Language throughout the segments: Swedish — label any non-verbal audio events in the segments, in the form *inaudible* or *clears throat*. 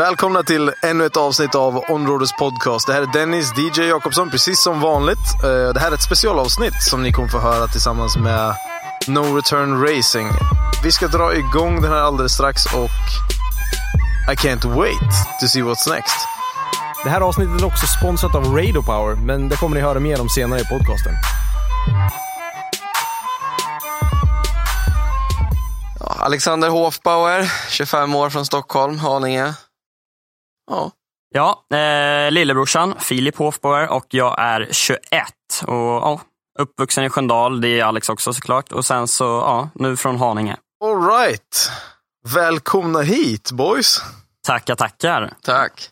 Välkomna till ännu ett avsnitt av Onroaders podcast. Det här är Dennis DJ Jakobsson, precis som vanligt. Eh, Det här är ett specialavsnitt som ni kommer få höra tillsammans med No Return Racing. Vi ska dra igång den här alldeles strax och I can't wait to see what's next. Det här avsnittet är också sponsrat av Radio Power, men det kommer ni höra mer om senare i podcasten. Alexander Hofbauer, 25 år från Stockholm, Haninge. Ja, Ja, eh, lillebrorsan Filip Hofbauer och jag är 21. Och, ja, uppvuxen i Sköndal, det är Alex också såklart. Och sen så, ja, nu från Haninge. All right. Välkomna hit boys. Tackar, tackar. tack.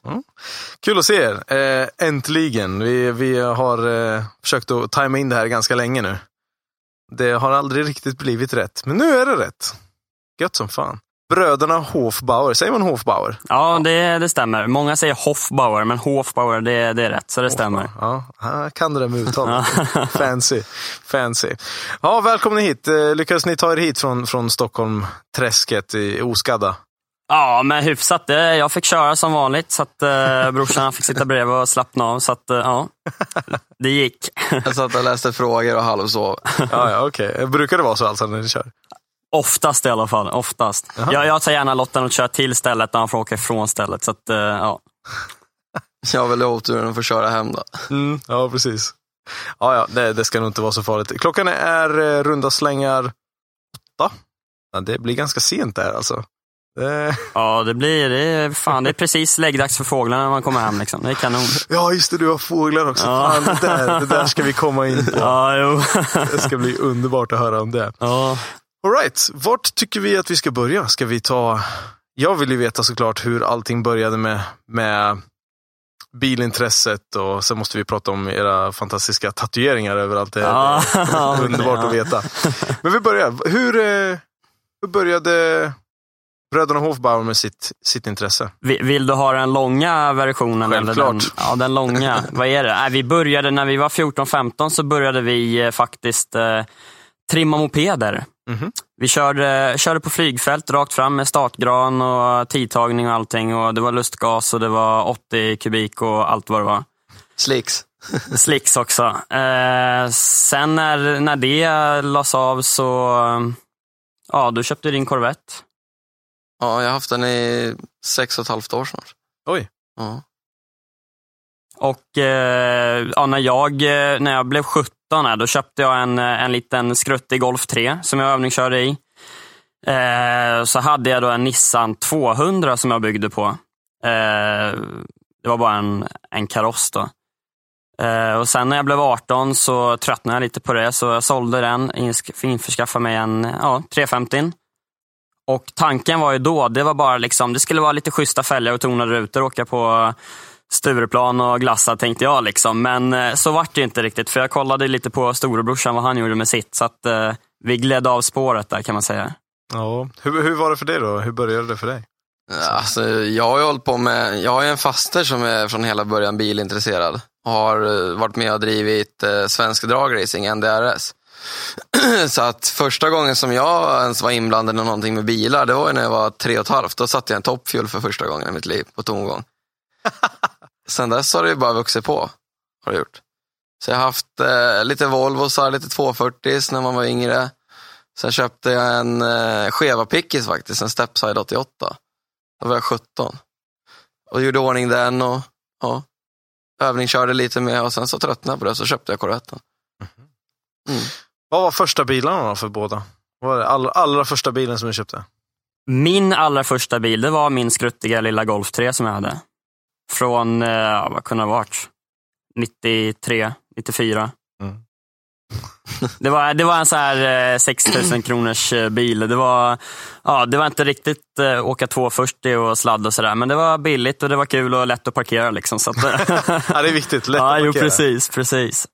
Kul att se er. Eh, äntligen. Vi, vi har eh, försökt att tajma in det här ganska länge nu. Det har aldrig riktigt blivit rätt, men nu är det rätt. Gött som fan. Bröderna Hofbauer, säger man Hofbauer? Ja, det, det stämmer. Många säger Hofbauer, men Hofbauer, det, det är rätt, så det stämmer. Ja, jag kan det där med uttal. *laughs* Fancy. Fancy. Ja, välkomna hit. Eh, Lyckades ni ta er hit från, från Stockholm, träsket i oskadda? Ja, men hyfsat. Det, jag fick köra som vanligt, så att eh, brorsan fick sitta bredvid och slappna av. Så att, eh, ja, det gick. Jag satt och läste frågor och halvsov. Ja, ja okej. Brukar det vara så alltså när ni kör? Oftast i alla fall. Oftast. Jag, jag tar gärna Lotten och kör till stället när han får åka ifrån stället. Så att, eh, ja. Jag har väl oturen att få köra hem då. Mm, ja, precis. Ja, ja, det, det ska nog inte vara så farligt. Klockan är eh, runda slängar åtta. Ja, det blir ganska sent där alltså. Det... Ja, det blir det är, fan, det är precis läggdags för fåglarna när man kommer hem. Liksom. Det är kanon. Ja, just det, du har fåglar också. Ja. Fan, det, där, det där ska vi komma in på. *laughs* Ja, jo. Det ska bli underbart att höra om det. Ja. All right, vart tycker vi att vi ska börja? Ska vi ta... Jag vill ju veta såklart hur allting började med, med bilintresset och sen måste vi prata om era fantastiska tatueringar överallt. Det, Ja. är *laughs* underbart att veta. *laughs* Men vi börjar. Hur, eh, hur började bröderna Hofbauer med sitt, sitt intresse? Vi- Vill du ha den långa versionen? Eller Självklart. den, ja, den långa. *laughs* Vad är det? Nej, vi började när vi var 14-15 så började vi eh, faktiskt eh, trimma mopeder. Mhm. Vi körde, körde på flygfält rakt fram med startgran och tidtagning och allting. Och det var lustgas och det var 80 kubik och allt vad det var. Slicks. *laughs* Slicks också. Eh, sen när, när det lades av så, ja, du köpte din Corvette. Ja, jag har haft den i sex och ett halvt år snart. Oj. Ja. Och eh, ja, när, jag, när jag blev 17, här, då köpte jag en, eh, en liten skruttig Golf 3 som jag övningskörde i. Eh, så hade jag då en Nissan 200 som jag byggde på. Eh, det var bara en, en kaross då. Eh, och sen när jag blev 18 så tröttnade jag lite på det, så jag sålde den, införskaffade mig en ja, 350. Och tanken var ju då, det var bara liksom, det skulle vara lite schyssta fälgar och tonade rutor, åka på Stureplan och glassa tänkte jag. Liksom. Men eh, så vart det inte riktigt, för jag kollade lite på storebrorsan vad han gjorde med sitt. Så att eh, vi gled av spåret där kan man säga. Ja. Hur, hur var det för dig då? Hur började det för dig? Alltså, jag har ju hållit på med, jag har ju en faster som är från hela början bilintresserad. Har eh, varit med och drivit eh, Svensk Dragracing, NDRS. *clears throat* Så att första gången som jag ens var inblandad i någonting med bilar, det var ju när jag var tre och ett halvt. Då satte jag en toppfuel för första gången i mitt liv på tomgång. Sen dess har det ju bara vuxit på. Har det gjort. Så jag har haft eh, lite Volvosar, lite 240 när man var yngre. Sen köpte jag en eh, Cheva Pickis faktiskt, en Stepside 88. Då var jag 17. Och gjorde ordning den och ja, övningskörde lite med och sen så tröttnade jag på det så köpte jag Corvetten. Mm. Vad var första bilarna då för båda? Vad var det allra, allra första bilen som du köpte? Min allra första bil, det var min skruttiga lilla Golf 3 som jag hade. Från, eh, vad kunde det ha varit? 93, 94. Mm. *laughs* Det var, det var en så här eh, 6000 kronors eh, bil. Det var, ja, det var inte riktigt eh, åka 240 och sladd och sådär, men det var billigt och det var kul och lätt att parkera. Liksom, så att, *laughs* Ja, det är viktigt. Lätt *laughs* ja, att jo, parkera. precis, precis.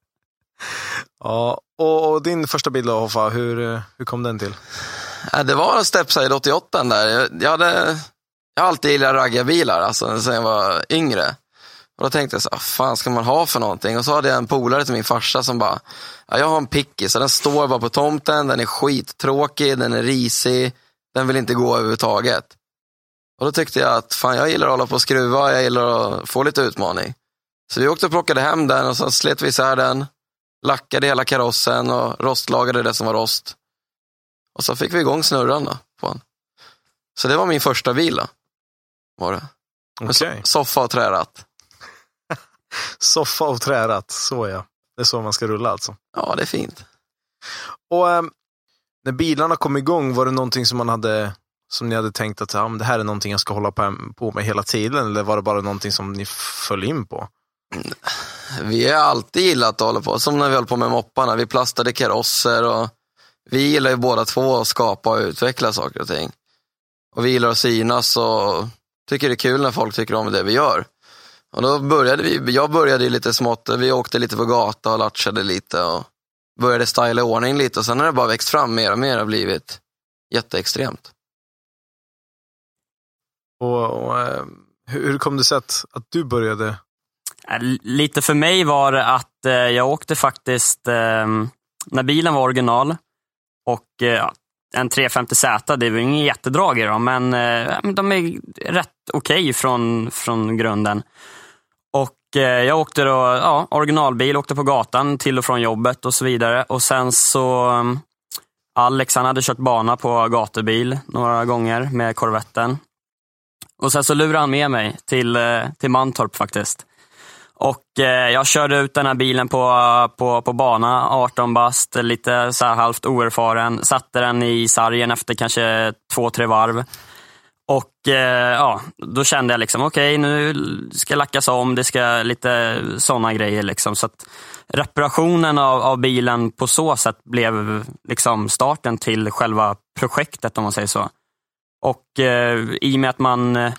Ja, och, och din första bil då, Hoffa, hur, hur kom den till? Ja, det var en Stepside 88 där. Jag, jag, hade, jag har alltid gillat raggarbilar, alltså sen jag var yngre. Och då tänkte jag så vad ah, fan ska man ha för någonting? Och så hade jag en polare till min farsa som bara, ja, jag har en pickis, så den står bara på tomten, den är skittråkig, den är risig, den vill inte gå överhuvudtaget. Och då tyckte jag att fan, jag gillar att hålla på och skruva, jag gillar att få lite utmaning. Så vi åkte och plockade hem den och så slet vi isär den, lackade hela karossen och rostlagade det som var rost. Och så fick vi igång snurran då, på den. Så det var min första bil då. Var det. So- Soffa och träratt. *laughs* Soffa och träratt, så ja. Det är så man ska rulla alltså. Ja, det är fint. Och ehm, när bilarna kom igång, var det någonting som man hade som ni hade tänkt att ja, men det här är någonting jag ska hålla på, på med hela tiden? Eller var det bara någonting som ni föll in på? Vi har alltid gillat att hålla på, som när vi höll på med mopparna. Vi plastade karosser och vi gillar ju båda två att skapa och utveckla saker och ting. Och vi gillar att synas och tycker det är kul när folk tycker om det vi gör. Och då började vi, jag började ju lite smått, vi åkte lite på gata och latchade lite och började styla i ordning lite och sen har det bara växt fram mer och mer och blivit jätteextremt. Och, och ehm, hur, kom det sig att, att du började? Äh, Lite för mig var det att eh, jag åkte faktiskt, eh, när bilen var original och en 350Z, det var ingen jättedrag i dem, eh, men de är rätt okej från, från grunden. Och eh, jag åkte då, ja, originalbil, åkte på gatan till och från jobbet och så vidare. Och sen så, mm, Alex han hade kört bana på gatubil några gånger med Corvetten. Och sen så lurade han med mig till, eh, till Mantorp faktiskt. Och eh, jag körde ut den här bilen på, på, på bana, 18 bast, lite så här halvt oerfaren. Satte den i sargen efter kanske två, tre varv. Och eh, ja, då kände jag liksom, okej nu ska lackas om, det ska lite sådana grejer. Liksom. Så att reparationen av, av bilen på så sätt blev liksom starten till själva projektet om man säger så. Och eh, i och med att man eh,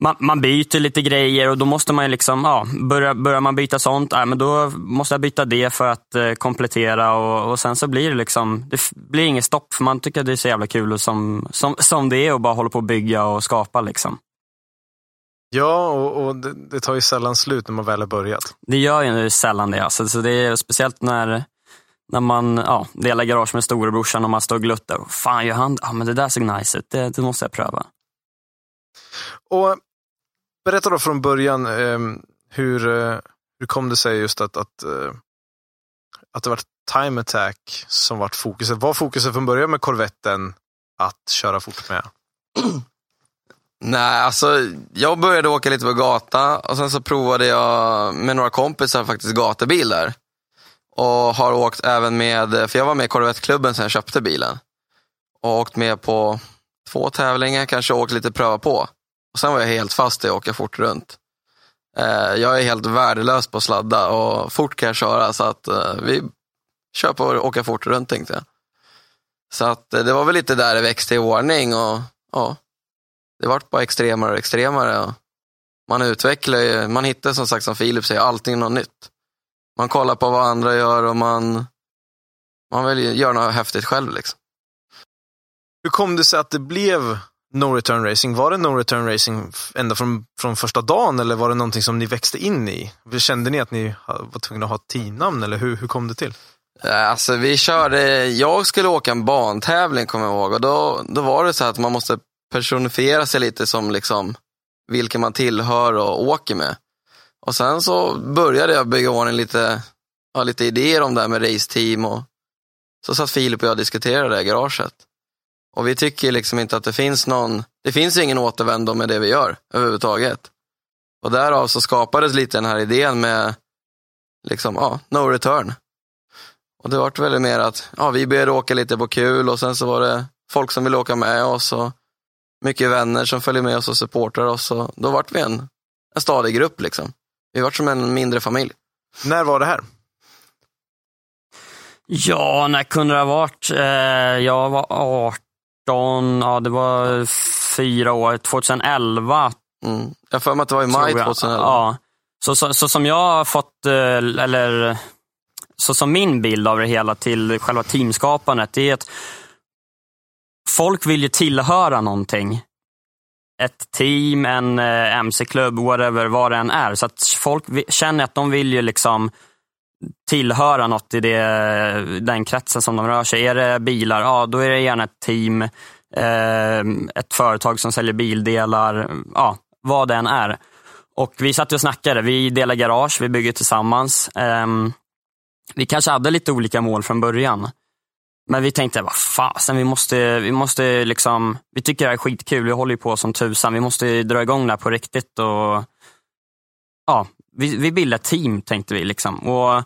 man, man byter lite grejer och då måste man ju liksom, ja, börjar börja man byta sånt, ja, men då måste jag byta det för att eh, komplettera och, och sen så blir det liksom, det blir inget stopp för man tycker att det är så jävla kul och som, som, som det är och bara hålla på och bygga och skapa liksom. Ja, och, och det, det tar ju sällan slut när man väl har börjat. Det gör ju sällan det. Alltså, så det är speciellt när, när man ja, delar garage med storebrorsan och man står och gluttar. Fan, gör han ja, men det där såg nice ut, det, det måste jag pröva. Och berätta då från början, ehm, eh, hur, hur kom det sig just att, att, eh, att det var time attack som var fokuset? Var fokuset från början med korvetten att köra fort med? *clears throat* Nej, alltså jag började åka lite på gata och sen så provade jag med några kompisar faktiskt gatubilar. Och har åkt även med, för jag var med i Corvette-klubben sen jag köpte bilen. Och åkt med på två tävlingar, kanske åkt lite pröva på. Och sen var jag helt fast i att åka fort runt. Eh, jag är helt värdelös på att sladda och fort kan jag köra så att eh, vi kör på att åka fort runt tänkte jag. Så att eh, det var väl lite där det växte i ordning och ja, det vart bara extremare och extremare. Och man utvecklar ju, man hittar som sagt som Filip säger, allting något nytt. Man kollar på vad andra gör och man, man vill ju göra något häftigt själv. Liksom. Hur kom det sig att det blev No Return Racing? Var det No Return Racing ända från, från första dagen eller var det någonting som ni växte in i? Kände ni att ni var tvungna att ha ett teamnamn eller hur, hur kom det till? Eh, alltså vi körde, jag skulle åka en bantävling kommer jag ihåg och då, då var det så att man måste personifiera sig lite som liksom vilken man tillhör och åker med. Och sen så började jag bygga ordning lite, ja, lite idéer om det här med raceteam och så satt Filip och jag och diskuterade det i garaget. Och vi tycker liksom inte att det finns någon, det finns ingen återvändo med det vi gör överhuvudtaget. Och därav så skapades lite den här idén med liksom, ja, no return. Och det vart väldigt mer att ja, vi började åka lite på kul och sen så var det folk som ville åka med oss och mycket vänner som följer med oss och supportar oss. Och då vart vi en, en stadig grupp liksom. Vi vart som en mindre familj. När var det här? Ja, när kunde det ha varit? Eh, jag var 18, ja det var fyra år, 2011 Mm. Jag för mig att det var i maj tror jag. 2011. Ja. Så, så, så som jag har fått, eh, eller så som min bild av det hela till själva teamskapandet, det är att folk vill ju tillhöra någonting. Ett team, en eh, mc-klubb, whatever, vad det än är. Så att folk känner att de vill ju liksom tillhöra något i det, den kretsen som de rör sig. Är det bilar, ja då är det gärna ett team, eh, ett företag som säljer bildelar, ja vad det än är. Och vi satt och snackade, vi delar garage, vi bygger tillsammans. Eh, vi kanske hade lite olika mål från början. Men vi tänkte, vad fasen, vi måste, vi måste liksom, vi tycker det här är skitkul, vi håller ju på som tusan, vi måste dra igång det här på riktigt och ja, vi, vi bildar ett team tänkte vi. Liksom. Och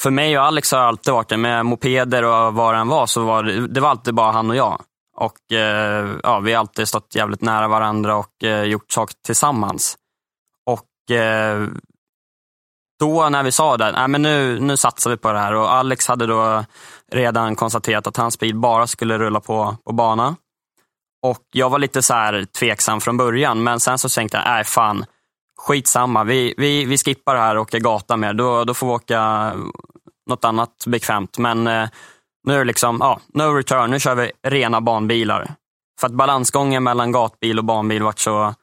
för mig och Alex har alltid varit det, med mopeder och vad det än var, så var det, det var alltid bara han och jag. Och eh, ja, Vi har alltid stått jävligt nära varandra och eh, gjort saker tillsammans. Och eh, då när vi sa det, nej, men nu, nu satsar vi på det här och Alex hade då redan konstaterat att hans bil bara skulle rulla på, på bana. Och jag var lite så här tveksam från början, men sen så tänkte jag, nej fan, skitsamma, vi, vi, vi skippar det här och åker gata mer. Då, då får vi åka något annat bekvämt. Men eh, nu är det liksom, ja, no return, nu kör vi rena banbilar. För att balansgången mellan gatbil och banbil vart så,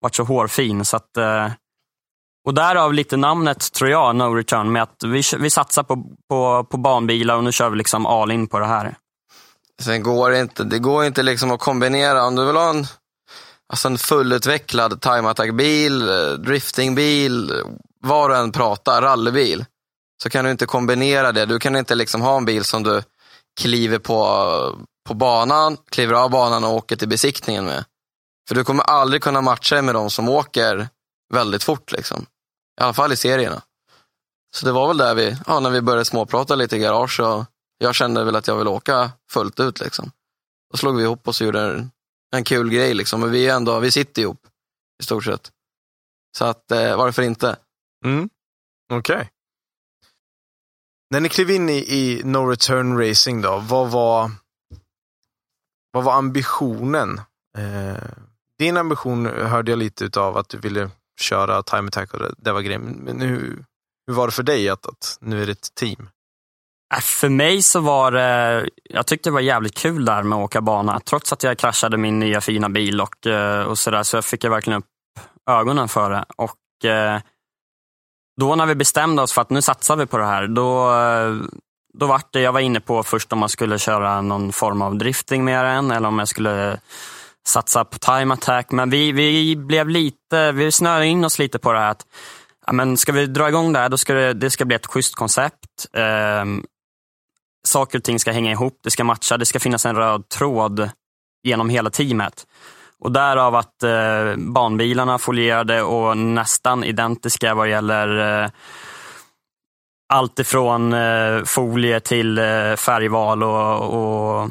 vart så hårfin. Så att, eh, och därav lite namnet, tror jag, no return, med att vi, vi satsar på, på, på banbilar och nu kör vi liksom all in på det här. Sen går det inte, det går inte liksom att kombinera. Om du vill ha en, alltså en fullutvecklad time attack-bil, drifting driftingbil, vad du än pratar, rallybil, så kan du inte kombinera det. Du kan inte liksom ha en bil som du kliver på, på banan, kliver av banan och åker till besiktningen med. För du kommer aldrig kunna matcha dig med de som åker väldigt fort. Liksom. I alla fall i serierna. Så det var väl där vi, ja, när vi började småprata lite i garage och jag kände väl att jag ville åka fullt ut. Liksom. Då slog vi ihop oss och gjorde en, en kul grej. Liksom. Men vi, är ändå, vi sitter ihop i stort sett. Så att, eh, varför inte? Mm. Okej. När ni klev in i, i No Return Racing då, vad var, vad var ambitionen? Eh, din ambition hörde jag lite utav att du ville köra time attack och det, det var grejen. Men hur, hur var det för dig att, att nu är det ett team? Äh, för mig så var det, jag tyckte det var jävligt kul där med att åka bana. Trots att jag kraschade min nya fina bil och, eh, och sådär, så fick jag verkligen upp ögonen för det. Och eh, då när vi bestämde oss för att nu satsar vi på det här, då, eh, då var det, jag var inne på först om man skulle köra någon form av drifting med den eller om jag skulle satsa på time attack. Men vi, vi blev lite, vi snöade in oss lite på det här att ja, men ska vi dra igång det här, då ska det, det ska bli ett schysst koncept. Ehm, saker och ting ska hänga ihop, det ska matcha, det ska finnas en röd tråd genom hela teamet. Och därav att eh, banbilarna folierade och nästan identiska vad gäller eh, allt ifrån eh, folie till eh, färgval och, och,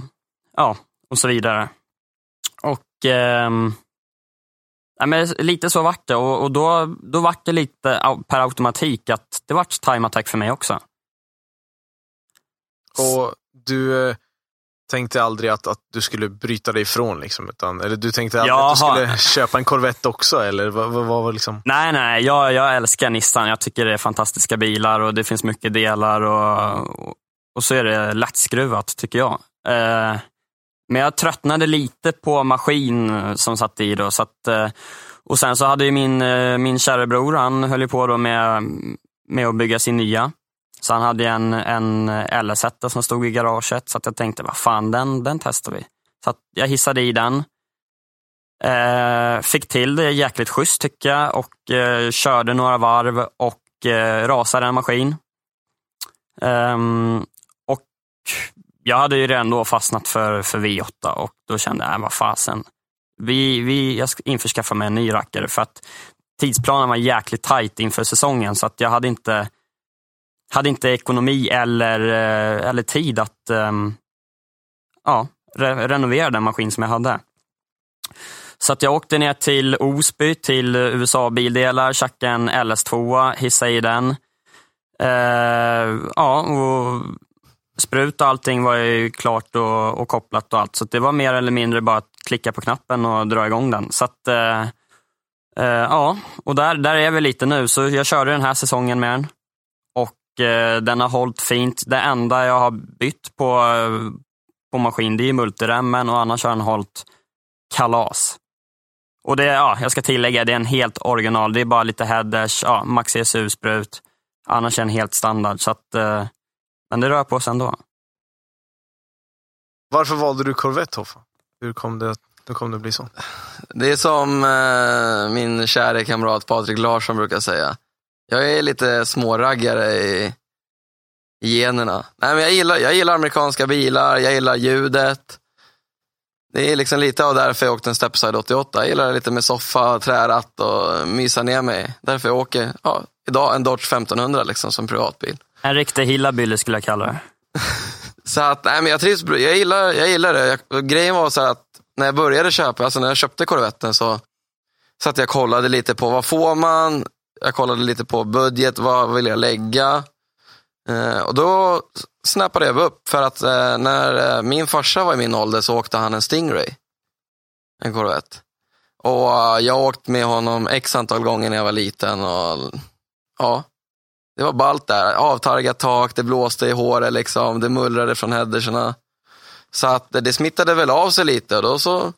ja, och så vidare. Och eh, ja, men Lite så vart det och, och då, då vart det lite per automatik att det vart time attack för mig också. Och du eh, tänkte aldrig att, att du skulle bryta dig ifrån, liksom, utan, eller du tänkte aldrig att du skulle köpa en Corvette också, eller vad, vad, vad liksom? Nej, nej, jag, jag älskar Nissan. Jag tycker det är fantastiska bilar och det finns mycket delar och, och, och så är det lättskruvat tycker jag. Eh, men jag tröttnade lite på maskin som satt i då. Så att, eh, och sen så hade ju min, eh, min kära bror, han höll på då med, med att bygga sin nya. Så han hade en, en ls som stod i garaget, så att jag tänkte, vad fan, den, den testar vi. Så att jag hissade i den. Eh, fick till det jäkligt schysst tycker jag och eh, körde några varv och eh, rasade en maskin. Ehm, och jag hade ju redan då fastnat för, för V8 och då kände jag, äh, vad fasen. Vi, vi, jag ska införskaffa mig en ny rackare för att tidsplanen var jäkligt tajt inför säsongen så att jag hade inte, hade inte ekonomi eller, eh, eller tid att um, ja, re renovera den maskin som jag hade. Så att jag åkte ner till Osby, till USA Bildelar, tjackade en LS2, hissade i den. Uh, ja, och sprut och allting var ju klart och, och kopplat och allt. Så det var mer eller mindre bara att klicka på knappen och dra igång den. Så att, uh, uh, ja, och där, där är vi lite nu. Så jag körde den här säsongen med den. Och den har hållit fint. Det enda jag har bytt på, på maskin, det är multiremmen och annars har den hållit kalas. Och det, ja, jag ska tillägga, det är en helt original. Det är bara lite headers, ja, Max ESU-sprut. Annars är den helt standard. Så att, eh, men det rör på sig ändå. Varför valde du Corvette, Hoffa? Hur kom det, hur kom det bli så? Det är som eh, min kära kamrat Patrik Larsson brukar säga. Jag är lite småraggare i, i generna. Nej, men jag, gillar, jag gillar amerikanska bilar, jag gillar ljudet. Det är liksom lite av därför jag åkte en Stepside 88. Jag gillar det lite med soffa, träratt och mysa ner mig. Därför jag åker ja, idag en Dodge 1500 liksom, som privatbil. En riktig hillabille skulle jag kalla det. *laughs* så att, nej, men jag trivs, jag gillar, jag gillar det. Jag, grejen var så att när jag började köpa, alltså när jag köpte Corvetten så satt jag och kollade lite på vad får man? Jag kollade lite på budget, vad vill jag lägga? Eh, och då snappade jag upp för att eh, när eh, min farsa var i min ålder så åkte han en Stingray. En Corvette. Och uh, jag åkt med honom x antal gånger när jag var liten. Och, ja, det var ballt där. Avtargat tak, det blåste i håret, liksom, det mullrade från hederserna. Så att eh, det smittade väl av sig lite. Och då så,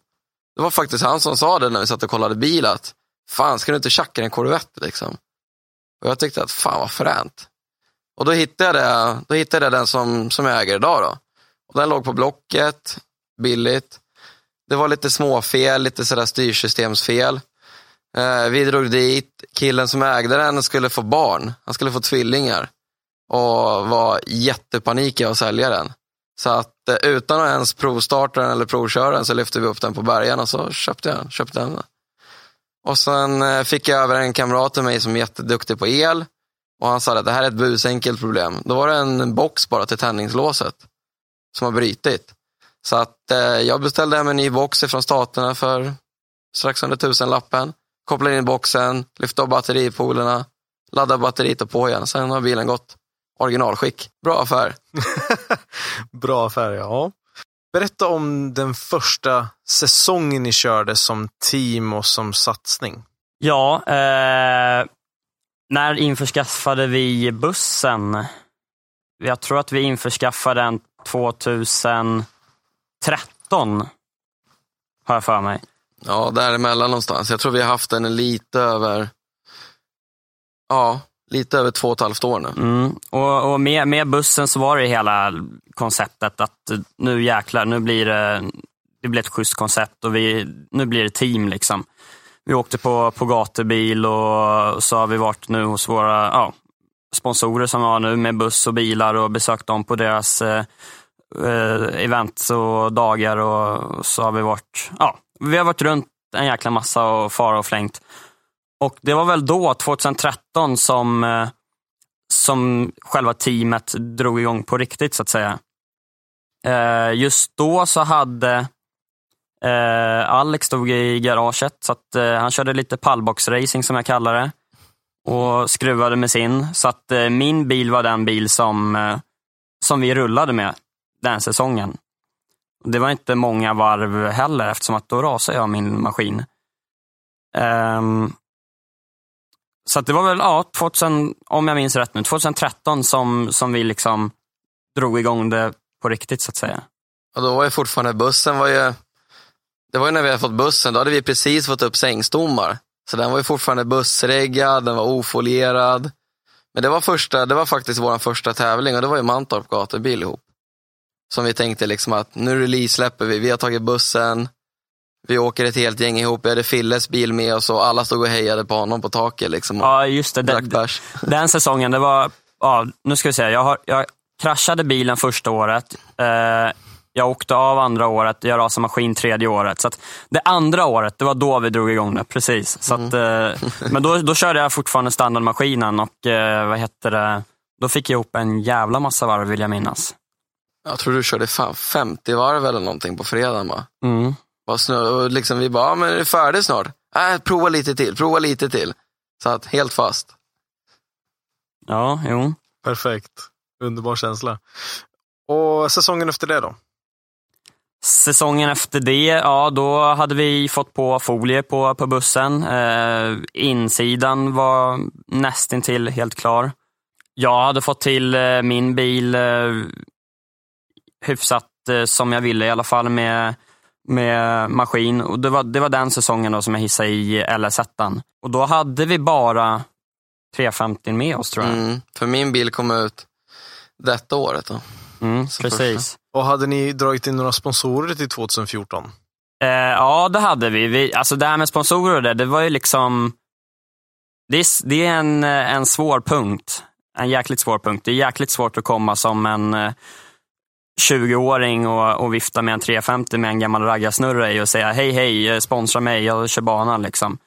det var faktiskt han som sa det när vi satt och kollade bil att fan, ska du inte tjacka en Corvette? Liksom. Och jag tyckte att fan vad fränt. Och då hittade jag, då hittade jag den som, som jag äger idag. Då. Och den låg på Blocket, billigt. Det var lite småfel, lite sådär styrsystemsfel. Eh, vi drog dit, killen som ägde den skulle få barn. Han skulle få tvillingar. Och var jättepanik att sälja den. Så att eh, utan att ens provstarta den eller provköra den så lyfte vi upp den på bergen och så köpte jag den. Köpte den. Och sen eh, fick jag över en kamrat till mig som är jätteduktig på el. Och han sa att det här är ett busenkelt problem. Då var det en box bara till tändningslåset som har brutit. Så att eh, jag beställde hem en ny box från staterna för strax under tusenlappen. Kopplade in boxen, lyfte av batteripolerna, laddade batteriet och på igen. Sen har bilen gått originalskick. Bra affär. *laughs* *laughs* Bra affär, ja. Berätta om den första säsongen ni körde som team och som satsning. Ja, eh, när införskaffade vi bussen? Jag tror att vi införskaffade den 2013, har jag för mig. Ja, däremellan någonstans. Jag tror vi har haft den lite över, ja, lite över två och ett halvt år nu. Mm. Och, och med, med, bussen så var det hela konceptet att nu jäklar, nu blir det, det blir ett schysst koncept och vi, nu blir det team. liksom. Vi åkte på, på gatubil och så har vi varit nu hos våra ja, sponsorer som var har nu med buss och bilar och besökt dem på deras eh, eh event och dagar och så har vi varit, ja, vi har varit runt en jäkla massa och far och flängt. Och det var väl då, 2013, som, eh, som själva teamet drog igång på riktigt så att säga. Eh, just då så hade eh, Alex stod i garaget, så att, han körde lite pallboxracing som jag kallar det. Och skruvade med sin. Så att min bil var den bil som, som vi rullade med den säsongen. Det var inte många varv heller eftersom att då rasade jag min maskin. Um, så det var väl, ja, 2000, om jag minns rätt nu, 2013 som, som vi liksom drog igång det på riktigt så att säga. Och då var ju fortfarande bussen var ju det var ju när vi hade fått bussen, då hade vi precis fått upp sängstommar. Så den var ju fortfarande bussreggad, den var ofolierad. Men det var, första, det var faktiskt vår första tävling och det var ju Mantorp gatubil ihop. Som vi tänkte liksom att nu release-släpper vi, vi har tagit bussen, vi åker ett helt gäng ihop, vi hade Filles bil med oss och alla stod och hejade på honom på taket. Liksom, Ja, just det. Den, *laughs* den säsongen, det var, ja, nu ska vi se, jag, har, jag kraschade bilen första året. Eh, jag åkte av andra året, jag rasade maskin tredje året. Så det andra året, det var då vi drog igång det. Precis. Så att, eh, men då, då körde jag fortfarande standardmaskinen och eh, vad heter det, då fick jag ihop en jävla massa varv vill jag minnas. Jag tror du körde fan 50 varv eller någonting på fredagen va? Mm. Var snö, och liksom vi bara, ja, men är det färdigt snart? Äh, prova lite till, prova lite till. Så att helt fast. Ja, jo. Perfekt. Underbar känsla. Och säsongen efter det då? Säsongen efter det, ja då hade vi fått på folie på, på bussen. Eh, insidan var nästintill helt klar. Jag hade fått till eh, min bil eh, hyfsat eh, som jag ville i alla fall med, med maskin. Och det, var, det var den säsongen då som jag hissade i LS1. Och då hade vi bara 350 med oss tror jag. Mm, för min bil kom ut detta året. Då. Mm, precis. Och hade ni dragit in några sponsorer till 2014? Eh, ja, det hade vi. vi. Alltså det här med sponsorer, det, det var ju liksom... Det är, det är en, en svår punkt. En jäkligt svår punkt. Det är jäkligt svårt att komma som en eh, 20-åring och, och vifta med en 350 med en gammal raggarsnurra i och säga hej hej, eh, sponsra mig, jag kör banan. Liksom.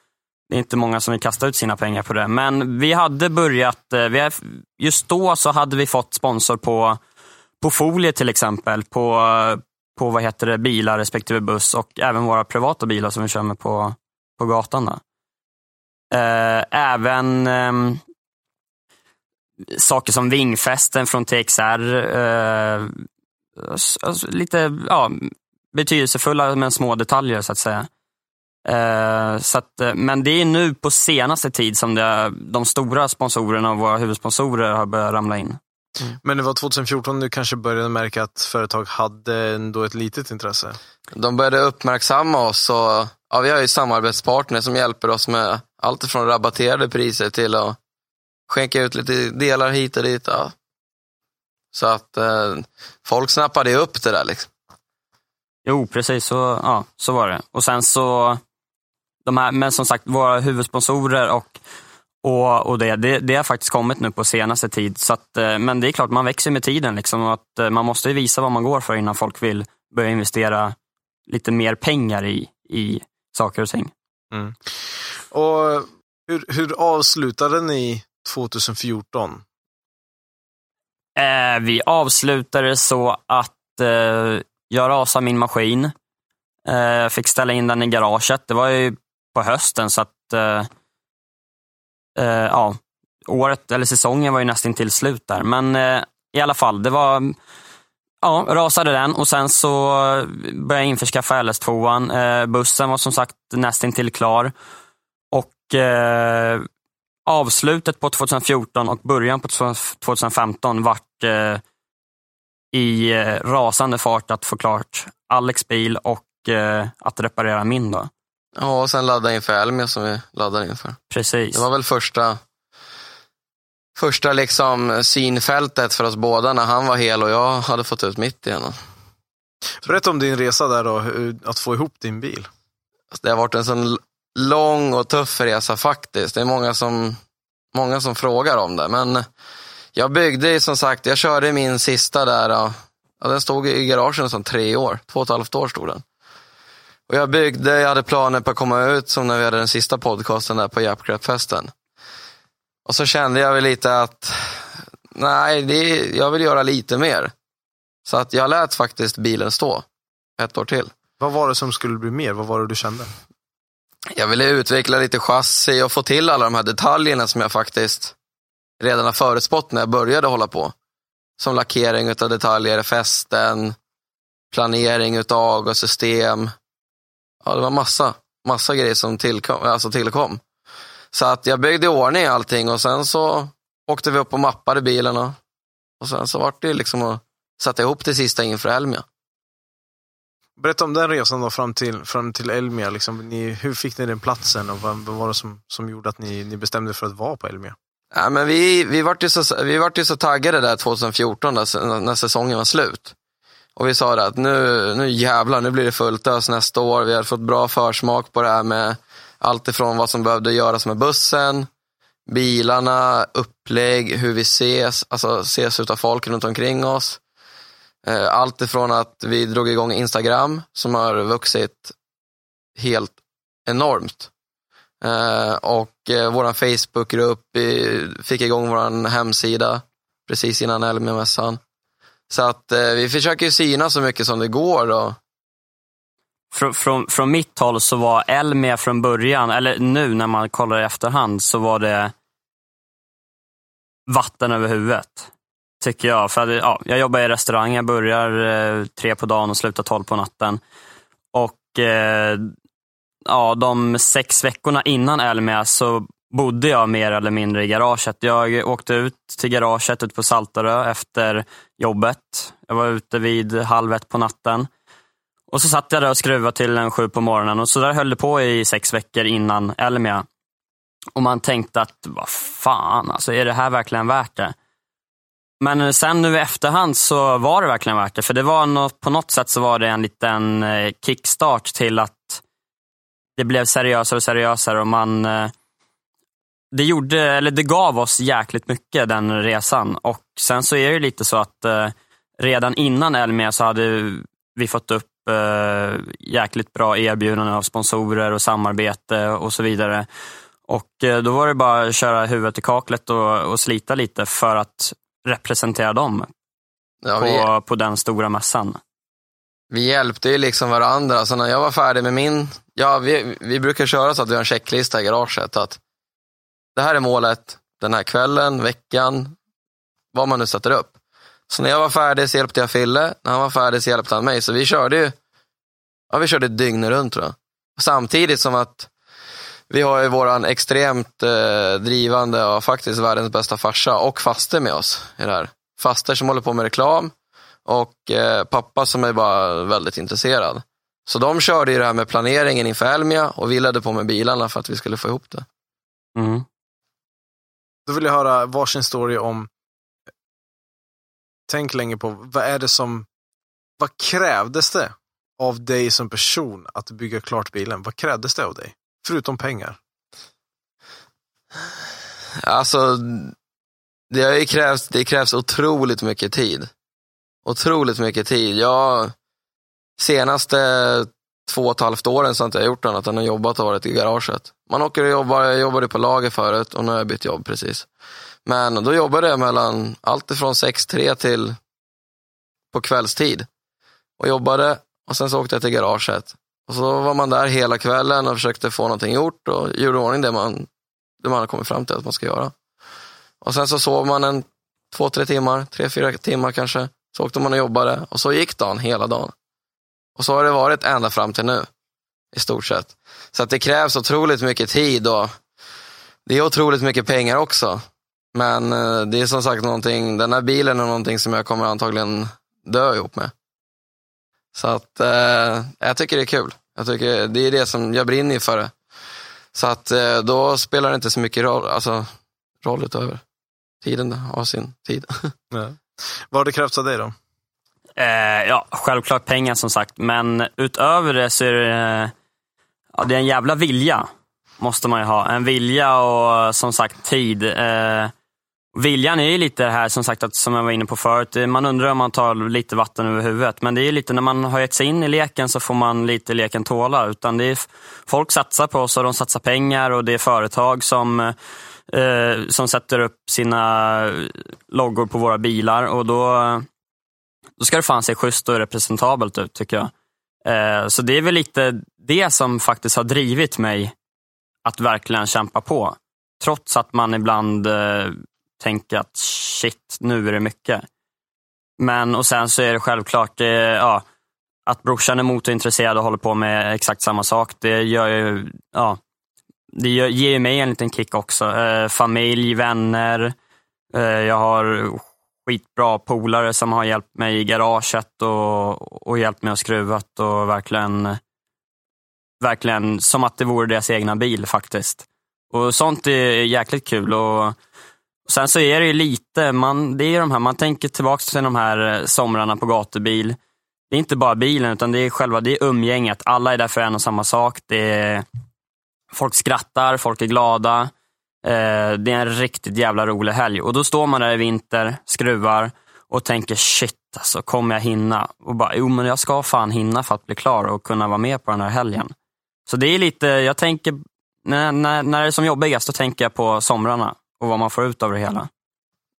Det är inte många som vill kasta ut sina pengar på det. Men vi hade börjat, eh, vi har, just då så hade vi fått sponsor på, på folie till exempel, på, på vad heter det, bilar respektive buss och även våra privata bilar som vi kör med på, på gatan. Då. Eh, även ehm, saker som vingfästen från TXR. Eh, Alltså, lite ja, betydelsefulla men små detaljer så att säga. Eh, så att, eh, men det är nu på senaste tid som det, de stora sponsorerna och våra huvudsponsorer har börjat ramla in. Men det var 2014 du kanske började märka att företag hade ändå ett litet intresse? De började uppmärksamma oss och ja, vi har ju samarbetspartner som hjälper oss med allt från rabatterade priser till att skänka ut lite delar hit och dit. Ja. Så att eh, folk snappade upp det där. Liksom. Jo, precis så, ja, så var det. Och sen så, de här, men som sagt, våra huvudsponsorer och, och, och det, det, det har faktiskt kommit nu på senaste tid. Så att, eh, men det är klart, man växer med tiden. Liksom, och att eh, man måste ju visa vad man går för innan folk vill börja investera lite mer pengar i, i saker och ting. Och hur, hur avslutade ni 2014? Eh, vi avslutade så att eh, jag rasade min maskin. Eh, fick ställa in den i garaget. Det var ju på hösten så att eh, eh, ja, året, eller säsongen var ju nästan till slut där. Men eh, i alla fall, det var Ja, rasade den och sen så började jag införskaffa LS2. Eh, bussen var som sagt nästintill klar. Och eh, avslutet på 2014 och början på 2015 vart eh, i eh, rasande fart att få klart Alex bil och eh, att reparera min. Då. Ja, och sen ladda inför Elmia som vi laddade inför. Precis. Det var väl första, första liksom synfältet för oss båda när han var hel och jag hade fått ut mitt igen. Berätta om din resa där då, att få ihop din bil. Det har varit en sån lång och tuff resa faktiskt. Det är många som, många som frågar om det. Men jag byggde ju, som sagt, jag körde min sista där. Ja, den stod i garagen som tre år. Två och ett halvt år stod den. Och jag byggde, jag hade planer på att komma ut som när vi hade den sista podcasten där på Japcrap-festen. Och så kände jag väl lite att, nej, det, jag vill göra lite mer. Så att jag lät faktiskt bilen stå ett år till. Vad var det som skulle bli mer? Vad var det du kände? Jag ville utveckla lite chassi och få till alla de här detaljerna som jag faktiskt redan har förutspått när jag började hålla på. Som lackering av detaljer, fästen, planering utav avgassystem. Ja, det var massa, massa grejer som tillkom, alltså tillkom. Så att jag byggde i ordning allting och sen så åkte vi upp och mappade bilen och, och sen så vart det liksom att sätta ihop det sista inför Elmia. Berätta om den resan då fram till, fram till Elmia. Liksom, ni, hur fick ni den platsen och vad, vad var det som, som gjorde att ni, ni bestämde er för att vara på Elmia? Ja, men vi, vi, vart ju så, vi vart ju så taggade där 2014 när, när säsongen var slut. Och vi sa det att nu, nu jävlar, nu blir det fullt ös nästa år. Vi har fått bra försmak på det här med allt ifrån vad som behövde göras med bussen, bilarna, upplägg, hur vi ses, alltså ses utav folk runt omkring oss. Eh, allt ifrån att vi drog igång Instagram som har vuxit helt enormt. Eh, och eh, vår Facebookgrupp fick igång vår hemsida precis innan Elmia-mässan. Så att vi försöker syna så mycket som det går. Då. Från, från, från mitt håll så var Elmia från början, eller nu när man kollar i efterhand, så var det vatten över huvudet. Tycker jag. För ja, jag jobbar i restaurang, jag börjar eh, tre på dagen och slutar tolv på natten. Och eh, ja, de sex veckorna innan Elmia så bodde jag mer eller mindre i garaget. Jag åkte ut till garaget ute på Saltarö efter jobbet. Jag var ute vid halv ett på natten. Och så satt jag där och skruvade till en sju på morgonen och så där höll det på i sex veckor innan Elmia. Och man tänkte att, vad fan, alltså, är det här verkligen värt det? Men sen nu i efterhand så var det verkligen värt det. För det var något, på något sätt så var det en liten eh, kickstart till att det blev seriösare och seriösare och man eh, det, gjorde, eller det gav oss jäkligt mycket den resan. Och Sen så är det lite så att eh, redan innan Elmia så hade vi fått upp jäkligt bra erbjudanden av sponsorer och samarbete och så vidare. Och då var det bara att köra huvudet i kaklet och, och slita lite för att representera dem ja, på, vi, på den stora mässan. Vi hjälpte ju liksom varandra. Alltså när jag var färdig med min, ja, vi, vi brukar köra så att vi har en checklista i garaget. Att det här är målet den här kvällen, veckan, vad man nu sätter upp. Så när jag var färdig så hjälpte jag Fille, när han var färdig så hjälpte han mig. Så vi körde ju, ja vi körde dygnet runt tror jag. Samtidigt som att vi har ju våran extremt eh, drivande och faktiskt världens bästa farsa och faster med oss i det här. Faster som håller på med reklam och eh, pappa som är bara väldigt intresserad. Så de körde ju det här med planeringen inför Elmia och vi ledde på med bilarna för att vi skulle få ihop det. Mm. Då vill jag höra varsin story om, tänk länge på, vad är det som, vad krävdes det av dig som person att bygga klart bilen? Vad krävdes det av dig? Förutom pengar. Alltså, det, har krävs, det krävs otroligt mycket tid. Otroligt mycket tid. Jag, senaste två och ett halvt åren så har inte jag gjort annat än att jobbat och varit i garaget. Man åker och jobbar, jag jobbade på lager förut och nu har jag bytt jobb precis. Men då jobbade jag mellan allt ifrån 6-3 till på kvällstid. Och jobbade och sen så åkte jag till garaget. Och så var man där hela kvällen och försökte få någonting gjort och gjorde ordning det man, det man hade kommit fram till att man ska göra. Och sen så sov man en två, tre timmar, tre, fyra timmar kanske. Så åkte man och jobbade och så gick dagen hela dagen. Och så har det varit ända fram till nu, i stort sett. Så att det krävs otroligt mycket tid och det är otroligt mycket pengar också. Men eh, det är som sagt någonting, den här bilen är någonting som jag kommer antagligen dö ihop med. Så att eh, jag tycker det är kul. Jag tycker det är det som jag brinner för. Det. Så att eh, då spelar det inte så mycket roll, alltså, roll utöver tiden har sin tid. *laughs* Ja. Vad har det krävts av dig då? Eh, ja, självklart pengar som sagt, men utöver det så är det, ja, det är en jävla vilja. Måste man ju ha. En vilja och som sagt tid. Eh, Viljan är ju lite här som sagt, att, som jag var inne på förut, eh, man undrar om man tar lite vatten över huvudet. Men det är lite när man har gett sig in i leken så får man lite leken tåla. Utan det är, folk satsar på oss och de satsar pengar och det är företag som, eh, eh, som sätter upp sina loggor på våra bilar. Och då, då ska det fan se schysst och representabelt ut tycker jag. Eh, så det är väl lite det som faktiskt har drivit mig att verkligen kämpa på. Trots att man ibland eh, tänka att shit, nu är det mycket. Men och sen så är det självklart det, ja, att brorsan är motorintresserad och håller på med exakt samma sak. Det gör ju, ja, det gör, ger mig en liten kick också. Eh, familj, vänner. Eh, jag har skitbra polare som har hjälpt mig i garaget och, och hjälpt mig att skruvat och verkligen, verkligen som att det vore deras egna bil faktiskt. Och Sånt är jäkligt kul. och Sen så är det ju lite, man, det är ju de här, man tänker tillbaka till de här eh, somrarna på gatubil. Det är inte bara bilen, utan det är själva det är umgänget. Alla är där för en och samma sak. Det är, folk skrattar, folk är glada. Eh, det är en riktigt jävla rolig helg. Och då står man där i vinter, skruvar och tänker shit, alltså kommer jag hinna? Och bara, jo men jag ska fan hinna för att bli klar och kunna vara med på den här helgen. Så det är lite, jag tänker, när, när, när det är som jobbigast, då tänker jag på somrarna och vad man får ut av det hela.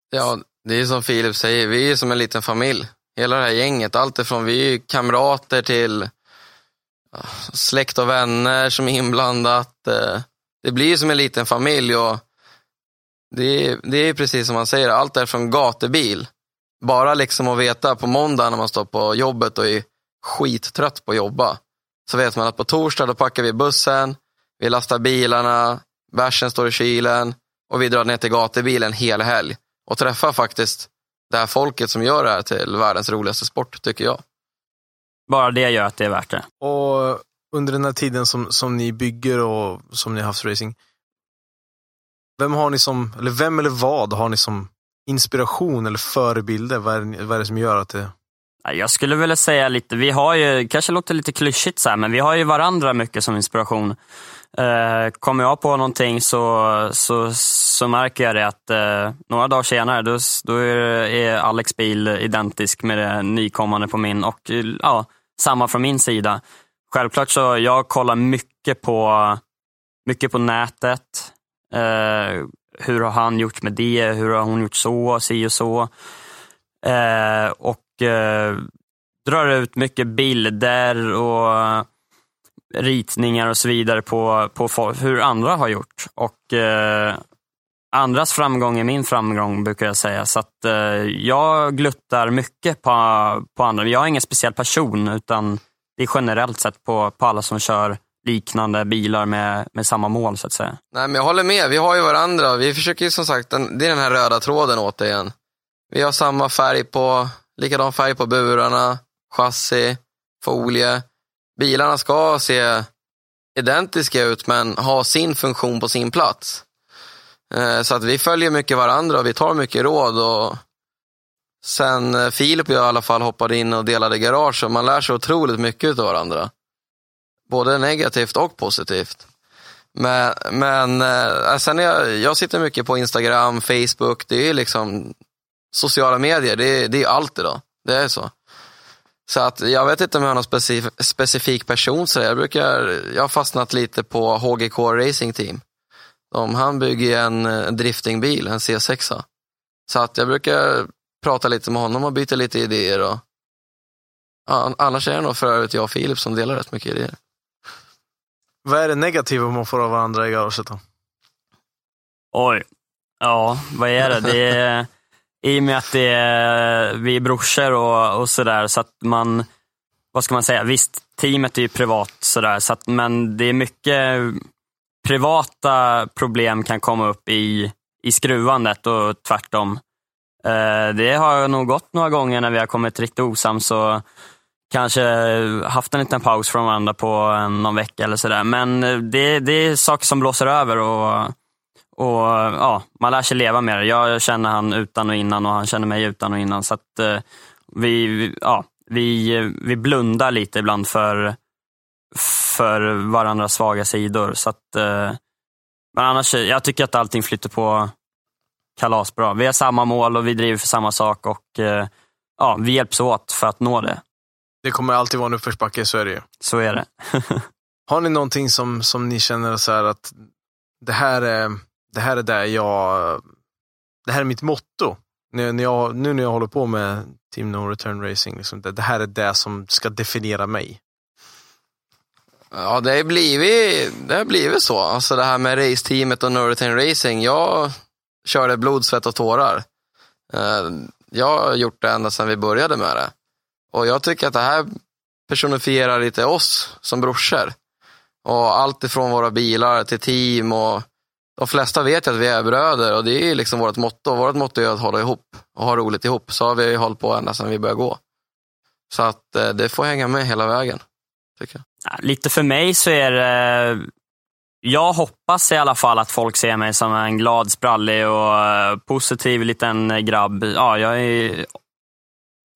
Ja, det är som Filip säger, vi är som en liten familj. Hela det här gänget, allt ifrån vi är kamrater till släkt och vänner som är inblandat. Eh, det blir som en liten familj och det är, det är precis som man säger, allt är från gatubil. Bara liksom att veta på måndag när man står på jobbet och är skittrött på att jobba. Så vet man att på torsdag då packar vi bussen, vi lastar bilarna, bärsen står i kylen och vi drar ner till gatubilen hela helg. Och träffar faktiskt det här folket som gör det här till världens roligaste sport, tycker jag. Bara det gör att det är värt det. Och under den här tiden som, som ni bygger och som ni har haft racing, vem har ni som, eller vem eller vad har ni som inspiration eller förebilder? Vad är, det- vad är det som gör att det... Ja, Jag skulle vilja säga lite, vi har ju, kanske låter lite klyschigt så här, men vi har ju varandra mycket som inspiration. Eh, kommer jag på någonting så, så, så märker jag det att eh, några dagar senare då, då är, är Alex bil identisk med det nykommande på min och ja, samma från min sida. Självklart så jag kollar mycket på, mycket på nätet. Eh, hur har han gjort med det? Hur har hon gjort så? Si och så. Eh, och eh, drar ut mycket bilder och ritningar och så vidare på, på hur andra har gjort. Och eh, andras framgång är min framgång brukar jag säga. Så att eh, jag gluttar mycket på, på andra. Jag är ingen speciell person utan det är generellt sett på, på alla som kör liknande bilar med, med samma mål så att säga. Nej, men jag håller med. Vi har ju varandra. Vi försöker ju som sagt, den, det är den här röda tråden återigen. Vi har samma färg på, likadan färg på burarna, chassi, folie. Bilarna ska se identiska ut men ha sin funktion på sin plats. Eh, så att vi följer mycket varandra och vi tar mycket råd. Och sen eh, Filip och jag i alla fall hoppade in och delade garage och man lär sig otroligt mycket av varandra. Både negativt och positivt. Men, men eh, sen jag, jag sitter mycket på Instagram, Facebook, det är liksom sociala medier, det är, det är allt idag. Det är så. Så att jag vet inte om jag har någon specif specifik person så jag brukar, jag har fastnat lite på HGK Racing Team. De, han bygger en, en driftingbil, en C6. Så att jag brukar prata lite med honom och byta lite idéer. Och, ja, annars är det nog för övrigt jag och Filip som delar rätt mycket idéer. Vad är det negativa man får av varandra i garaget då? Oj. Ja, vad är det? det är, i och med att det är, vi är brorsor och, och sådär, så att man, vad ska man säga, visst, teamet är ju privat sådär, så att, men det är mycket privata problem kan komma upp i, i skruvandet och tvärtom. Eh, det har nog gått några gånger när vi har kommit riktigt osams och kanske haft en liten paus från varandra på en, någon vecka eller sådär. Men eh, det, det är saker som blåser över och och ja, Man lär sig leva med det. Jag känner han utan och innan och han känner mig utan och innan. Så att eh, vi, ja, vi, vi blundar lite ibland för, för varandras svaga sidor. Så att, eh, men annars, jag tycker att allting flyter på kalasbra. Vi har samma mål och vi driver för samma sak och eh, ja, vi hjälps åt för att nå det. Det kommer alltid vara en uppförsbacke, så är det ju. Så är det. *laughs* Har ni någonting som, som ni känner så här att det här är, det här är där jag, det här är mitt motto. Nu när jag, nu när jag håller på med Team No Return Racing, liksom, det, det här är det som ska definiera mig. Ja, det har blivit, det har blivit så. Alltså det här med raceteamet och Northern Racing. Jag körde blod, svett och tårar. Eh, jag har gjort det ända sedan vi började med det. Och jag tycker att det här personifierar lite oss som brorsor. Och allt ifrån våra bilar till team och de flesta vet ju att vi är bröder och det är liksom vårt motto. Vårt motto är att hålla ihop och ha roligt ihop. Så har vi hållit på ända sedan vi började gå. Så att eh, det får hänga med hela vägen, tycker jag. Lite för mig så är det jag hoppas i alla fall att folk ser mig som en glad, sprallig och eh, positiv liten grabb. Ja, jag är,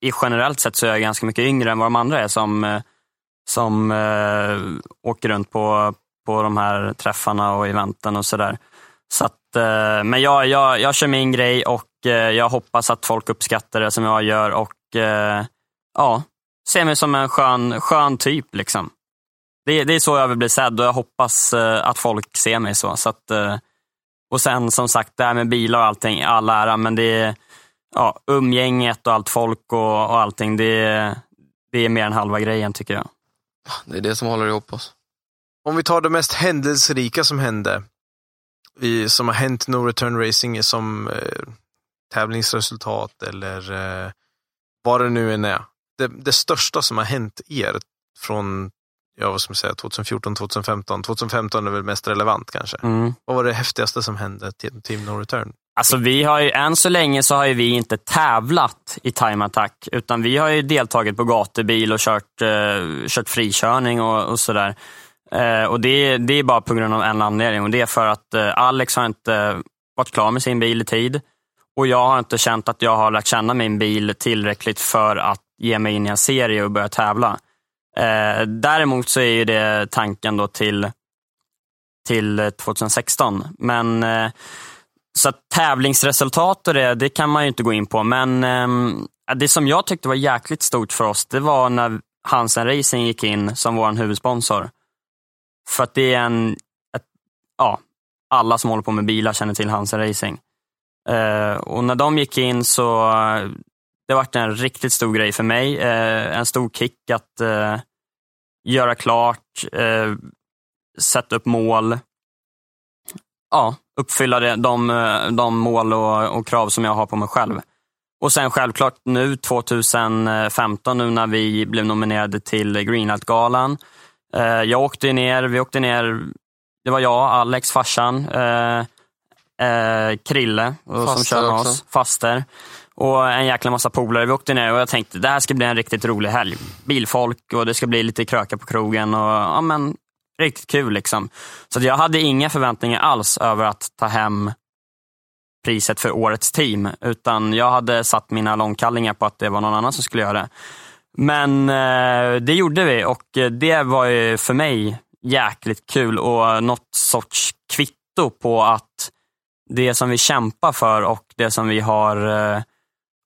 i generellt sett så är jag ganska mycket yngre än vad de andra är som, eh, som åker runt på, på de här träffarna och eventen och sådär. Så att, eh, men jag, jag, jag kör min grej och eh, jag hoppas att folk uppskattar det som jag gör och eh, ja, ser mig som en skön, skön typ. liksom det, det är så jag vill bli sedd och jag hoppas att folk ser mig så. så att, och sen som sagt, det här med bilar och allting, all ära, men det är ja, umgänget och allt folk och, och allting, det, det är mer än halva grejen tycker jag. Det är det som håller ihop oss. Om vi tar det mest händelserika som hände, i, som har hänt No Return Racing som eh, tävlingsresultat eller eh, vad det nu än är. Det, det största som har hänt er från ja, vad ska man säga, 2014, 2015. 2015 är väl mest relevant kanske. Mm. Vad var det häftigaste som hände till Team No Return? Alltså vi har ju, än så länge så har vi inte tävlat i time attack, utan vi har ju deltagit på gatubil och kört, eh, kört frikörning och, och sådär. Eh, och det, det är bara på grund av en anledning och det är för att eh, Alex har inte eh, varit klar med sin bil i tid och jag har inte känt att jag har lärt känna min bil tillräckligt för att ge mig in i en serie och börja tävla. Eh, däremot så är ju det tanken då till, till eh, 2016. Men eh, så tävlingsresultat och det, det kan man ju inte gå in på. Men eh, det som jag tyckte var jäkligt stort för oss, det var när Hansen Racing gick in som vår huvudsponsor. För att det är en, ett, ja, alla som håller på med bilar känner till Hansen Racing. Eh, och när de gick in så eh, det varit en riktigt stor grej för mig. Eh, en stor kick att eh, göra klart, eh, sätta upp mål. Ja, uppfylla det, de, eh, de mål och, och, krav som jag har på mig själv. Och sen självklart nu 2015, nu när vi blev nominerade till Greenlight-galan. Eh, jag åkte ner, vi åkte ner, det var jag, Alex, farsan, eh, eh Krille som kör med oss, faster och en jäkla massa polare. Vi åkte ner och jag tänkte det här ska bli en riktigt rolig helg. Bilfolk och det ska bli lite kröka på krogen och ja, men, riktigt kul. liksom. Så jag hade inga förväntningar alls över att ta hem priset för årets team, utan jag hade satt mina långkallingar på att det var någon annan som skulle göra det. Men eh, det gjorde vi och det var ju för mig jäkligt kul och något sorts kvitto på att det som vi kämpar för och det som vi har eh,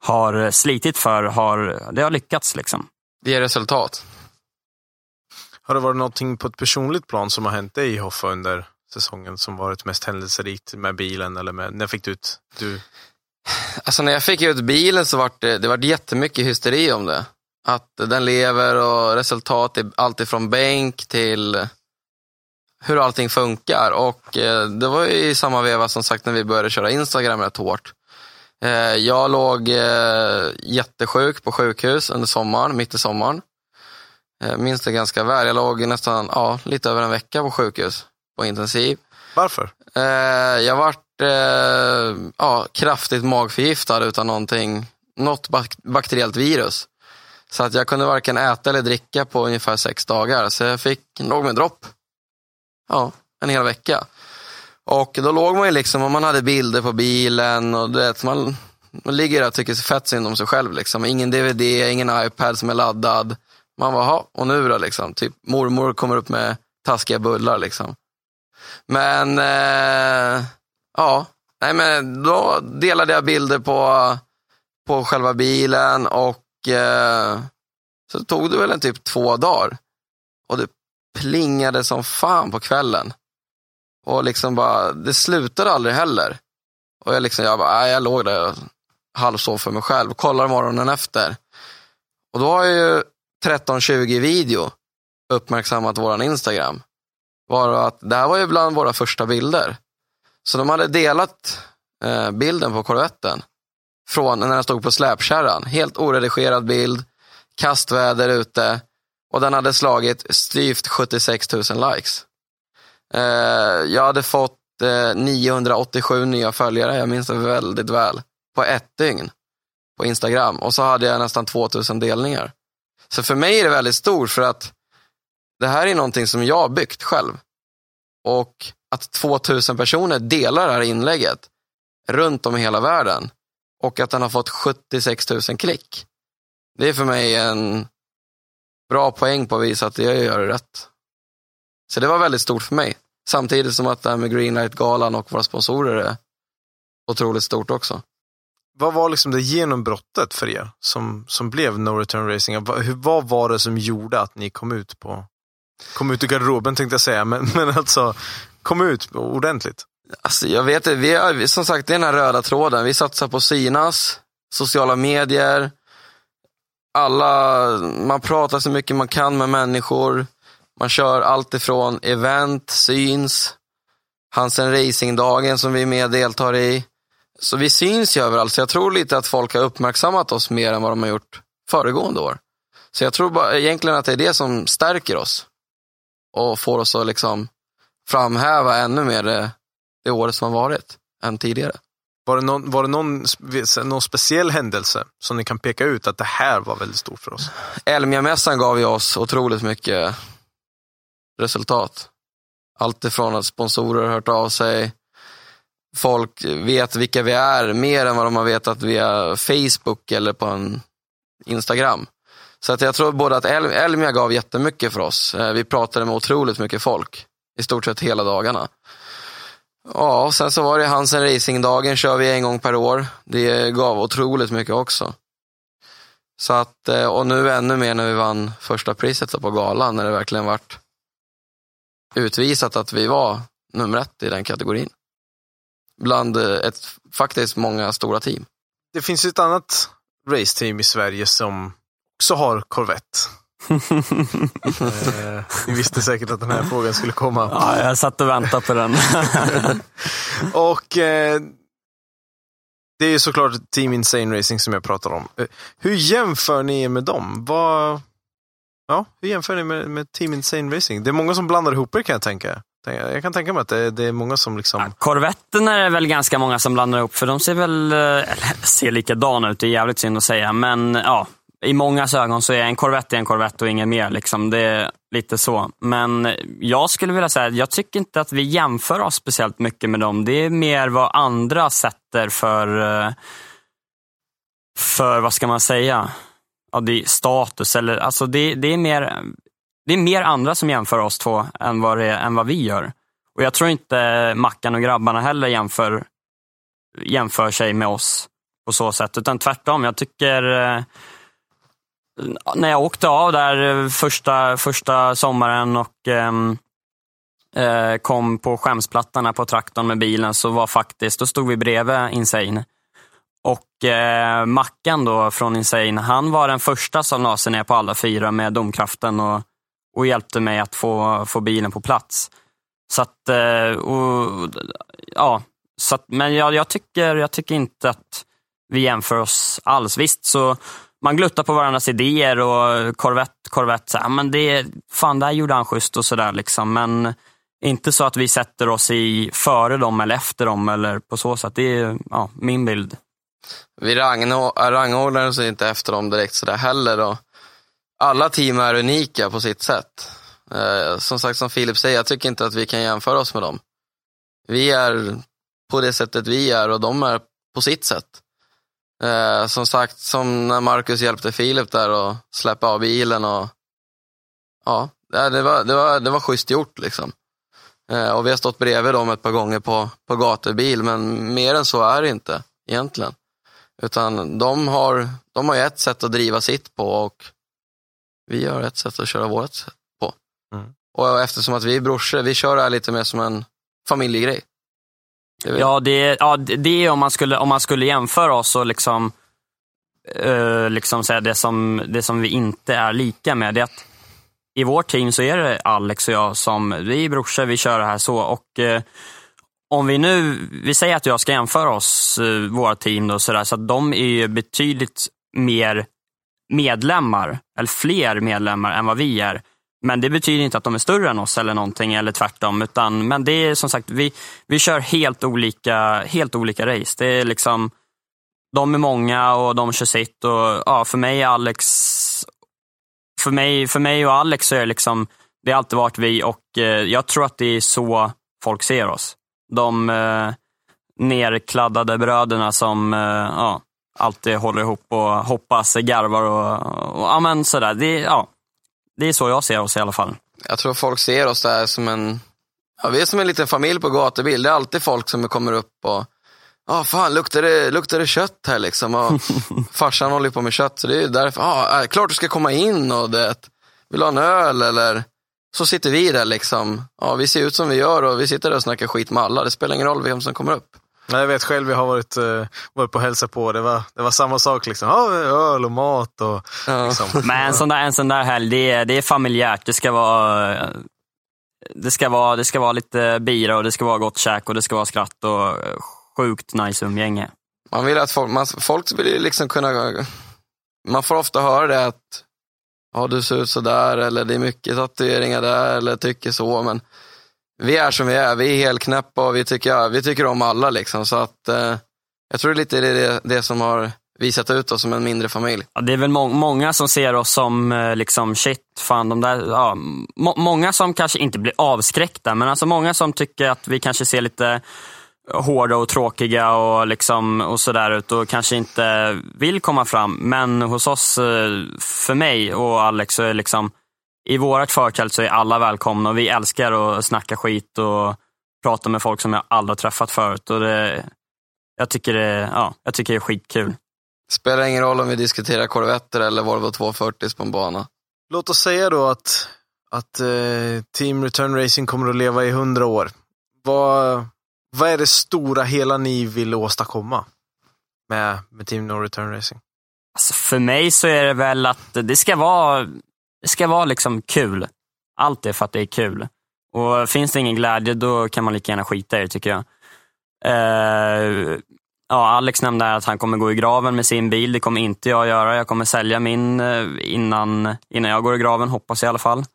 har slitit för, har, det har lyckats. Liksom. Det ger resultat. Har det varit någonting på ett personligt plan som har hänt dig i Hoffa under säsongen som varit mest händelserikt med bilen? Eller med, när fick du ut du... Alltså när jag fick ut bilen så var det, det var jättemycket hysteri om det. Att den lever och resultat är allt ifrån bänk till hur allting funkar. Och eh, det var ju i samma veva som sagt när vi började köra Instagram rätt hårt. Eh, jag låg eh, jättesjuk på sjukhus under sommaren, mitt i sommaren. Minns det ganska väl. Jag låg nästan ja, lite över en vecka på sjukhus på intensiv. Varför? Jag vart ja, kraftigt magförgiftad utan någonting, något bakteriellt virus. Så att jag kunde varken äta eller dricka på ungefär sex dagar. Så jag fick, låg med dropp. Ja, en hel vecka. Och då låg man ju liksom och man hade bilder på bilen och du vet, man, man ligger där och tycker fett synd om sig själv. Liksom. Ingen DVD, ingen iPad som är laddad. Man var och nu då liksom? Typ mormor kommer upp med taskiga bullar liksom. Men, eh, ja, nej men då delade jag bilder på, på själva bilen och eh, så tog det väl en typ två dagar. Och det plingade som fan på kvällen. Och liksom bara, det slutade aldrig heller. Och jag, liksom, jag, bara, jag låg där och halvsov för mig själv. Kollar morgonen efter. Och då har jag ju 1320 video uppmärksammat våran Instagram. Var att det här var ju bland våra första bilder. Så de hade delat eh, bilden på korvetten från när den stod på släpkärran. Helt oredigerad bild, kastväder ute och den hade slagit styvt 76 000 likes. Eh, jag hade fått eh, 987 nya följare, jag minns det väldigt väl, på ett dygn på Instagram. Och så hade jag nästan 2000 delningar. Så för mig är det väldigt stort för att det här är någonting som jag har byggt själv. och att 2000 personer delar det här inlägget runt om i hela världen och att den har fått 76 000 klick. Det är för mig en bra poäng på att visa att jag gör det rätt. Så det var väldigt stort för mig. Samtidigt som att det här med Greenlight-galan och våra sponsorer är otroligt stort också. Vad var liksom det genombrottet för er som, som blev No Return Racing? Vad, hur, vad var det som gjorde att ni kom ut på kom ut ur garderoben tänkte jag säga, men, *laughs* men alltså kom ut ordentligt? Alltså, jag vet vi är, som sagt, det är den här röda tråden. Vi satsar på synas, sociala medier, alla, man pratar så mycket man kan med människor. Man kör allt ifrån event, syns, Hansen Racing-dagen som vi är med deltar i. Så vi syns ju överallt, så jag tror lite att folk har uppmärksammat oss mer än vad de har gjort föregående år. Så jag tror bara, egentligen att det är det som stärker oss och får oss att liksom framhäva ännu mer det, det året som har varit än tidigare. Var det, någon, var det någon, någon speciell händelse som ni kan peka ut att det här var väldigt stort för oss? Elmia-mässan gav ju oss otroligt mycket resultat. Allt ifrån att sponsorer har hört av sig, folk vet vilka vi är mer än vad de har vetat via Facebook eller på en Instagram. Så att jag tror både att Elmia gav jättemycket för oss. Eh, vi pratade med otroligt mycket folk i stort sett hela dagarna. Ja, och sen så var det Hansen Racing-dagen kör vi en gång per år. Det gav otroligt mycket också. Så att, eh, och nu ännu mer när vi vann första priset på galan, när det verkligen vart utvisat att vi var nummer ett i den kategorin. Bland eh, ett, faktiskt många stora team. Det finns ett annat raceteam i Sverige som också har Corvette eh, ni visste säkert att den här frågan skulle komma. Ja, jag satt och väntade på den. *laughs* och eh, det är ju såklart Team Insane Racing som jag pratar om. Eh, hur jämför ni er med dem? Vad, ja, hur jämför ni med, med Team Insane Racing? Det är många som blandar ihop er kan jag tänka. Jag kan tänka mig att det, är många som liksom... Ja, Corvetten är det väl ganska många som blandar ihop, för de ser väl eh, eller, ser likadana ut. Det är jävligt synd att säga, men ja, i många ögon så är en Corvette en Corvette och inget mer. Liksom. Det är lite så. Men jag skulle vilja säga, jag tycker inte att vi jämför oss speciellt mycket med dem. Det är mer vad andra sätter för, eh, för vad ska man säga, ja, det är status. Eller, alltså det, det, är mer, det är mer andra som jämför oss två än vad, det, än vad vi gör. Och Jag tror inte Mackan och grabbarna heller jämför, jämför sig med oss på så sätt, utan tvärtom. Jag tycker eh, när jag åkte av där eh, första, första sommaren och ehm, eh, kom på skämsplattan på traktorn med bilen så var faktiskt, då stod vi bredvid Insane. Och eh, Mackan då från Insane, han var den första som la sig ner på alla fyra med domkraften och, och hjälpte mig att få, få bilen på plats. Så att, eh, och, ja, så att, men jag, jag, tycker, jag tycker inte att vi jämför oss alls. Visst så man gluttar på varandras idéer och Corvette, Corvette, så här, men det, fan där gjorde han schysst och sådär. Liksom. Men inte så att vi sätter oss i före dem eller efter dem eller på så sätt. Det är ja, min bild. Vi rangordnar oss inte efter dem direkt sådär heller. Och alla team är unika på sitt sätt. Eh, som sagt, som Filip säger, jag tycker inte att vi kan jämföra oss med dem. Vi är på det sättet vi är och de är på sitt sätt. Eh, som sagt, som när Marcus hjälpte Filip där och släppa av bilen och ja, det var, det var, det var schysst gjort liksom. Eh, och vi har stått bredvid dem ett par gånger på, på gatubil, men mer än så är det inte egentligen. Utan de har, de har ju ett sätt att driva sitt på och vi har ett sätt att köra vårt på. Mm. Och eftersom att vi är brorsor, vi kör det här lite mer som en familjegrej. Ja, det, ja, det är om man skulle, om man skulle jämföra oss och liksom, uh, liksom säga det som, det som vi inte är lika med. Det att I vårt team så är det Alex och jag som, vi är brorsor, vi kör det här så. Och uh, om vi nu, vi säger att jag ska jämföra oss, uh, våra team, då, så, där, så att de är betydligt mer medlemmar, eller fler medlemmar än vad vi är. Men det betyder inte att de är större än oss eller någonting, eller tvärtom. Utan, men det är som sagt, vi, vi kör helt olika, helt olika race. Det är liksom, de är många och de kör sitt. Och, ja, för mig Alex, för mig, för mig och Alex så är det liksom, Det har alltid varit vi och eh, jag tror att det är så folk ser oss. De eh, nerkladdade bröderna som eh, ja, alltid håller ihop och hoppas, garvar och, och ja, men sådär. Det, ja, det är så jag ser oss i alla fall. Jag tror folk ser oss där som en, ja, vi är som en liten familj på gatubil. Det är alltid folk som kommer upp och, ja fan luktar det, luktar det kött här liksom? Och *laughs* farsan håller på med kött, så det är därför, ja klart du ska komma in och det, vill du ha en öl eller? Så sitter vi där liksom, ja vi ser ut som vi gör och vi sitter där och snackar skit med alla. Det spelar ingen roll vem som kommer upp. Nej, jag vet själv, jag har varit, uh, varit på hälsa på. Det var, det var samma sak. Liksom. Ja, öl och mat. Och, ja. liksom. *laughs* Men en sån där, en sån där helg, det är, det är familjärt. Det ska vara det ska, vara, det ska vara lite bira och det ska vara gott käk och det ska vara skratt och sjukt nice umgänge. Man vill att folk, man, folk vill liksom kunna, man får ofta höra det att ja, du ser ut sådär eller det är mycket tatueringar där eller tycker så. Men vi är som vi är, vi är helt knäppa och vi tycker, vi tycker om alla liksom. Så att eh, jag tror det är lite det, det som har visat ut oss som en mindre familj. Ja, det är väl må många som ser oss som eh, liksom shit, fan de där, ja, må många som kanske inte blir avskräckta, men alltså många som tycker att vi kanske ser lite hårda och tråkiga och, liksom, och sådär ut och kanske inte vill komma fram. Men hos oss, eh, för mig och Alex, så är liksom i vårt förtält så är alla välkomna och vi älskar att snacka skit och prata med folk som jag aldrig har träffat förut. Och det, jag, tycker det, ja, jag tycker det är skitkul. Spelar ingen roll om vi diskuterar korvetter eller Volvo 240 på en bana. Låt oss säga då att, att eh, Team Return Racing kommer att leva i hundra år. Vad, vad är det stora hela ni vill åstadkomma med, med Team No Return Racing? Alltså för mig så är det väl att det ska vara det ska vara liksom kul. Allt är för att det är kul. Och finns det ingen glädje, då kan man lika gärna skita i det tycker jag. Uh, ja, Alex nämnde att han kommer gå i graven med sin bil. Det kommer inte jag göra. Jag kommer sälja min eh, innan, innan jag går i graven, hoppas jag i alla fall.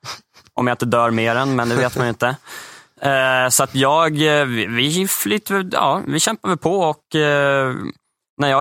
Om jag inte dör mer än, men det vet man ju inte. Uh, så att jag, vi, vi, flytt, ja, vi kämpar väl på och när jag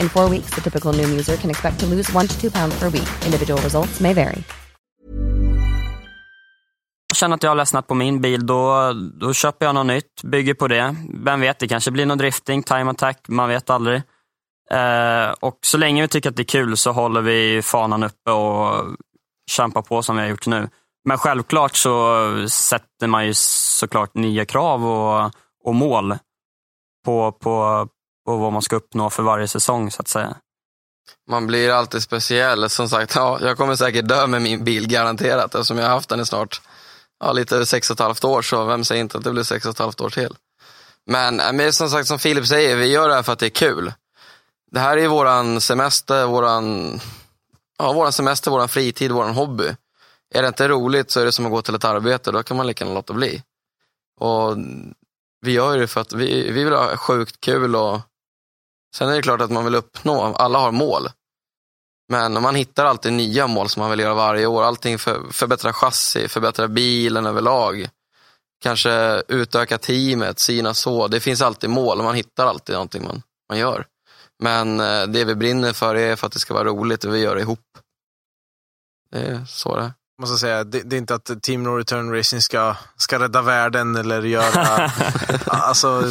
In four weeks, the typical new user can expect to lose one to two pounds per week. Individual results may vary. känner att jag har ledsnat på min bil, då, då köper jag något nytt, bygger på det. Vem vet, det kanske blir någon drifting, time attack, man vet aldrig. Eh, och så länge vi tycker att det är kul så håller vi fanan uppe och kämpar på som vi har gjort nu. Men självklart så sätter man ju såklart nya krav och, och mål på, på, och vad man ska uppnå för varje säsong så att säga. Man blir alltid speciell. Som sagt, ja, jag kommer säkert dö med min bil garanterat eftersom jag har haft den i snart ja, lite över sex och ett halvt år, så vem säger inte att det blir sex och ett halvt år till. Men, eh, men som sagt, som Filip säger, vi gör det här för att det är kul. Det här är våran semester, våran, ja, våran semester, våran fritid, våran hobby. är det inte roligt så är det som att gå till ett arbete, då kan man lika gärna låta bli. Och vi gör det för att vi, vi vill ha sjukt kul och sen är det klart att man vill uppnå, alla har mål. Men man hittar alltid nya mål som man vill göra varje år. Allting för förbättra chassi, förbättra bilen överlag. Kanske utöka teamet, sina så. Det finns alltid mål och man hittar alltid någonting man, man gör. Men eh, det vi brinner för är för att det ska vara roligt och vi gör det ihop. Det är så det är. Måste säga, det, det är inte att Team No Return Racing ska, ska rädda världen eller göra... *laughs* alltså,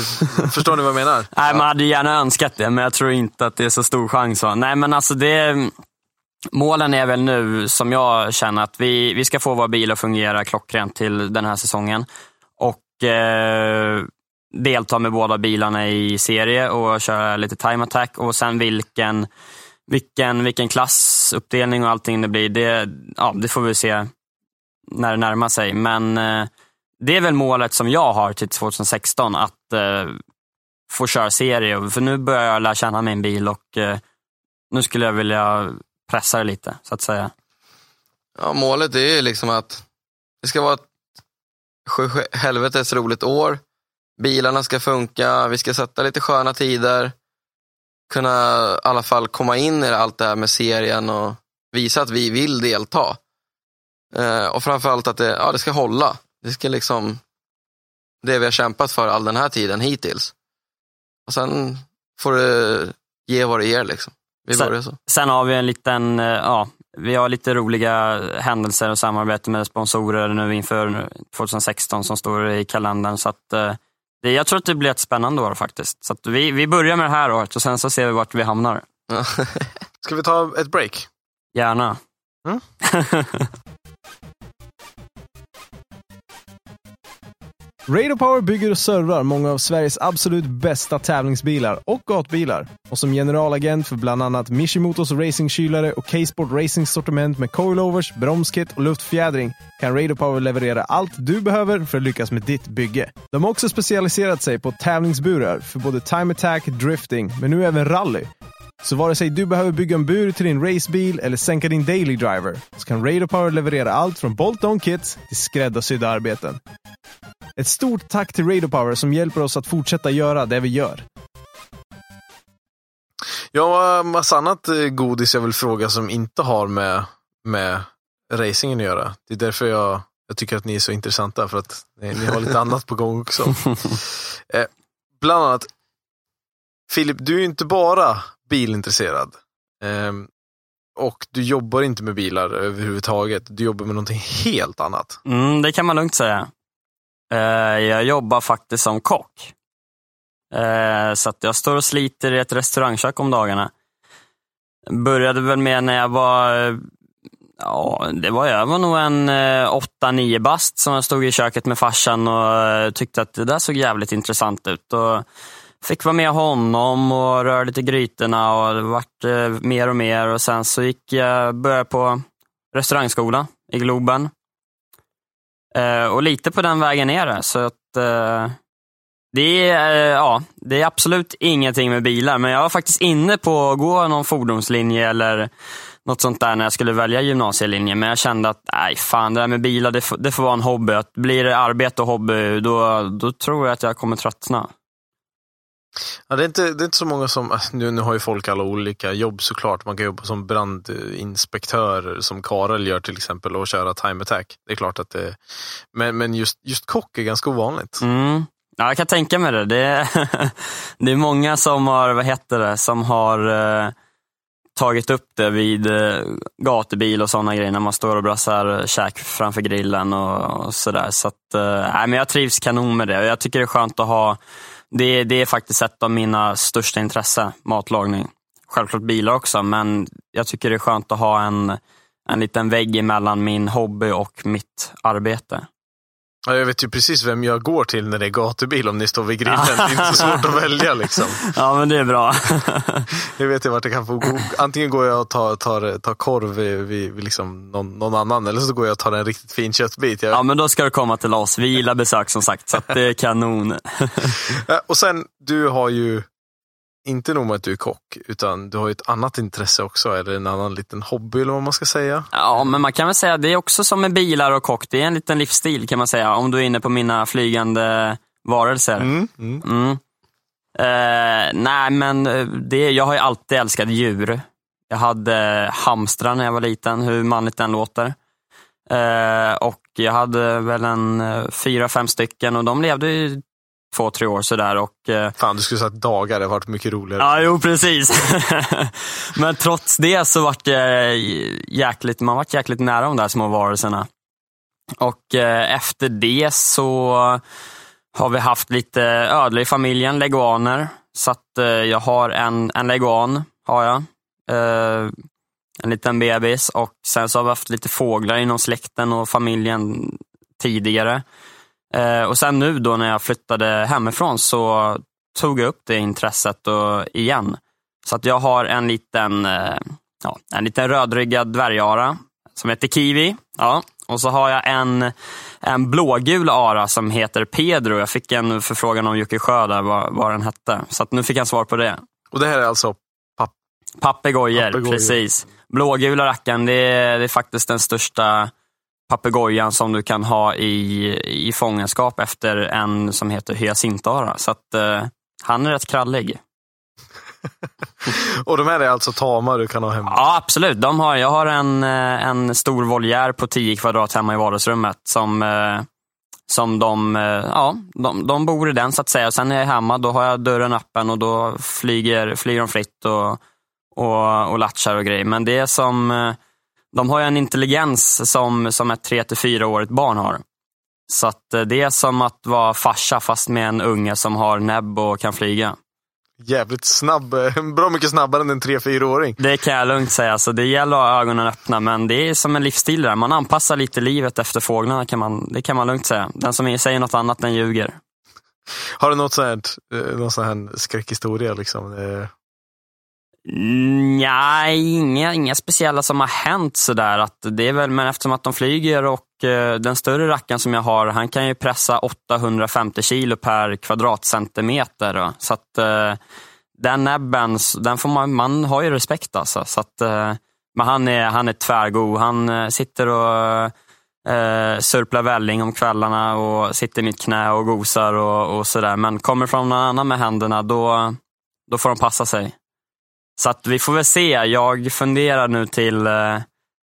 förstår ni vad jag menar? Nej, man hade gärna önskat det, men jag tror inte att det är så stor chans. Va? Nej, men alltså det... Målen är väl nu, som jag känner, att vi, vi ska få vår bil att fungera klockrent till den här säsongen. Och eh, delta med båda bilarna i serie och köra lite time attack. Och sen vilken vilken, vilken platsuppdelning och allting det blir, det, ja, det får vi se när det närmar sig. Men eh, det är väl målet som jag har till 2016, att eh, få köra serie. För nu börjar jag lära känna min bil och eh, nu skulle jag vilja pressa det lite, så att säga. Ja, målet är ju liksom att det ska vara ett sju helvetes roligt år. Bilarna ska funka, vi ska sätta lite sköna tider kunna i alla fall komma in i allt det här med serien och visa att vi vill delta. Eh, och framförallt att det, ja, det ska hålla. Det ska liksom, det vi har kämpat för all den här tiden hittills. Och sen får det ge vad det ger liksom. Vi sen, så. sen har vi en liten, eh, ja, vi har lite roliga händelser och samarbete med sponsorer nu inför 2016 som står i kalendern. Så att, eh, det, jag tror att det blir ett spännande år faktiskt. Så vi, vi börjar med det här året och sen så ser vi vart vi hamnar. *laughs* Ska vi ta ett break? Gärna. Mm? *laughs* Radio Power bygger och servar många av Sveriges absolut bästa tävlingsbilar och gatbilar. Och som generalagent för bland annat Mishimotos racingkylare och K-Sport Racing sortiment med coilovers, bromskit och luftfjädring kan Radio Power leverera allt du behöver för att lyckas med ditt bygge. De har också specialiserat sig på tävlingsburar för både time attack, drifting, men nu även rally. Så vare sig du behöver bygga en bur till din racebil eller sänka din daily driver så kan Radio Power leverera allt från bolt-on kits till skräddarsydda arbeten. Ett stort tack till Radio Power som hjälper oss att fortsätta göra det vi gör. Jag har massa annat eh, godis jag vill fråga som inte har med, med racingen att göra. Det är därför jag, jag tycker att ni är så intressanta, för att ni, ni har lite annat på gång också. *laughs* Eh, bland annat, Filip, du är inte bara bilintresserad. Eh, och du jobbar inte med bilar överhuvudtaget. Du jobbar med någonting helt annat. Mm, det kan man lugnt säga. Eh, jag jobbar faktiskt som kock. Eh, så att jag står och sliter i ett restaurangkök om dagarna. Började väl med när jag var, ja, det var jag var nog en eh, 8-9 bast som jag stod i köket med farsan och tyckte att det där såg jävligt intressant ut. Och fick vara med honom och röra lite grytorna och det vart mer och mer och sen så gick jag, började på restaurangskola i Globen. Eh, och lite på den vägen är det. Så att, eh, det, är, eh, ja, det är absolut ingenting med bilar, men jag var faktiskt inne på att gå någon fordonslinje eller något sånt där när jag skulle välja gymnasielinje. Men jag kände att, nej fan, det där med bilar, det, får, det får vara en hobby. Att blir det arbete och hobby, då, då tror jag att jag kommer tröttna. Ja, det, är inte, det är inte så många som, alltså, nu, nu har ju folk alla olika jobb såklart. Man kan jobba som brandinspektör som Karel gör till exempel och köra time attack. Det är klart att det Men, men just, just kock är ganska ovanligt. Mm. Ja, jag kan tänka mig det. Det är, *laughs* det är många som har, vad heter det, som har eh, tagit upp det vid eh, gatubil och sådana grejer när man står och brassar eh, käk framför grillen och, och sådär. Så att, eh, men jag trivs kanon med det. Jag tycker det är skönt att ha det, det är faktiskt ett av mina största intressen, matlagning. Självklart bilar också, men jag tycker det är skönt att ha en, en liten vägg mellan min hobby och mitt arbete. Ja, jag vet ju precis vem jag går till när det är gatubil om ni står vid grillen. Det är inte så svårt att välja liksom. *laughs* Ja, men det är bra. *laughs* jag vet ju vart jag kan få gå. Antingen går jag och tar, tar, tar korv vid, vid liksom någon, någon, annan eller så går jag och tar en riktigt fin köttbit. Jag... Ja, men då ska du komma till oss. Vi gillar besök som sagt, så det är kanon. *laughs* och sen, du har ju inte nog med att du är kock, utan du har ju ett annat intresse också, eller en annan liten hobby eller vad man ska säga. Ja, men man kan väl säga att det är också som med bilar och kock. Det är en liten livsstil kan man säga, om du är inne på mina flygande varelser. Mm, mm. Mm. Eh, nej, men eh, det, jag har ju alltid älskat djur. Jag hade hamstrar när jag var liten, hur manligt den låter. Eh, och jag hade väl en eh, fyra, fem stycken och de levde två, tre år sådär. Och, eh, Fan, du skulle sagt dagar, det hade varit mycket roligare. Ja, jo precis. *laughs* Men trots det så vart det jäkligt, man vart jäkligt nära de där små varelserna. Och eh, efter det så har vi haft lite ödlor i familjen, leguaner. Så att eh, jag har en, en leguan, har jag. Eh, en liten bebis och sen så har vi haft lite fåglar inom släkten och familjen tidigare. Eh, och sen nu då när jag flyttade hemifrån så tog jag upp det intresset och, igen. Så att jag har en liten, eh, ja, en liten rödryggad dvärgara som heter Kiwi. Ja. Och så har jag en, en blågul ara som heter Pedro. Jag fick en förfrågan om Jocke Sjö där, vad, vad den hette. Så att nu fick jag svar på det. Och det här är alltså. Papegojor, Papegojor. precis. Blågula rackaren, det är, det är faktiskt den största papegojan som du kan ha i, i fångenskap efter en som heter hyacintara. Så att, eh, han är rätt krallig. *laughs* Och de här är alltså tama du kan ha hemma? Ja, absolut. De har, jag har en, eh, en stor voljär på 10 kvadrat hemma i vardagsrummet som, eh, som de, eh, ja, de, de bor i den så att säga. Sen när jag är hemma då har jag dörren öppen och då flyger, flyger de fritt och, och, och latchar och grejer. Men det är som, de har ju en intelligens som, som ett 3 till 4 årigt barn har. Så att eh, det är som att vara farsa fast med en unge som har näbb och kan flyga. Jävligt snabb, eh, *laughs* bra mycket snabbare än en 3-4-åring. Det kan jag lugnt säga. Så det gäller att ha ögonen öppna, men det är som en livsstil där. Man anpassar lite livet efter fåglarna, kan man, det kan man lugnt säga. Den som säger något annat, den ljuger. Har du något sånt här, eh, någon sån här skräckhistoria? Liksom? Nej, inga, inga speciella som har hänt sådär. Att det är väl, men eftersom att de flyger och eh, den större rackaren som jag har, han kan ju pressa 850 kilo per kvadratcentimeter. Så att eh, den näbben, den får man, man har ju respekt alltså. Så att, eh, men han är, han är tvärgod. Han eh, sitter och eh, surplar välling om kvällarna och sitter i mitt knä och gosar och, och sådär. Men kommer från någon annan med händerna, då, då får de passa sig. Så att vi får väl se. Jag funderar nu till, eh,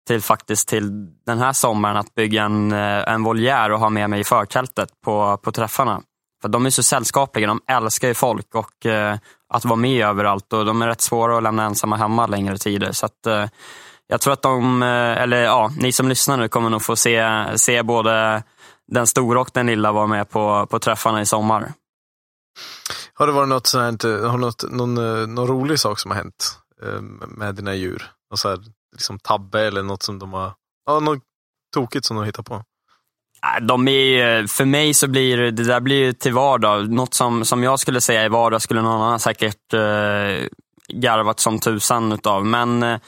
till faktiskt till den här sommaren att bygga en, eh, en voljär och ha med mig i förtältet på, på träffarna. För de är så sällskapliga, de älskar ju folk och eh, att vara med överallt och de är rätt svåra att lämna ensamma hemma längre tider. Så att, eh, jag tror att de, eh, eller ja, ni som lyssnar nu kommer nog få se, se både den stora och den lilla vara med på, på träffarna i sommar har det varit något sånt här, har något, någon, eh, någon rolig sak som har hänt eh, med dina djur? Någon så här, liksom tabbe eller något som de har, ja, något tokigt som de har hittat på? De är, för mig så blir det där blir till vardag. Något som, som jag skulle säga är vardag skulle någon annan säkert eh, garvat som tusan utav. Men eh,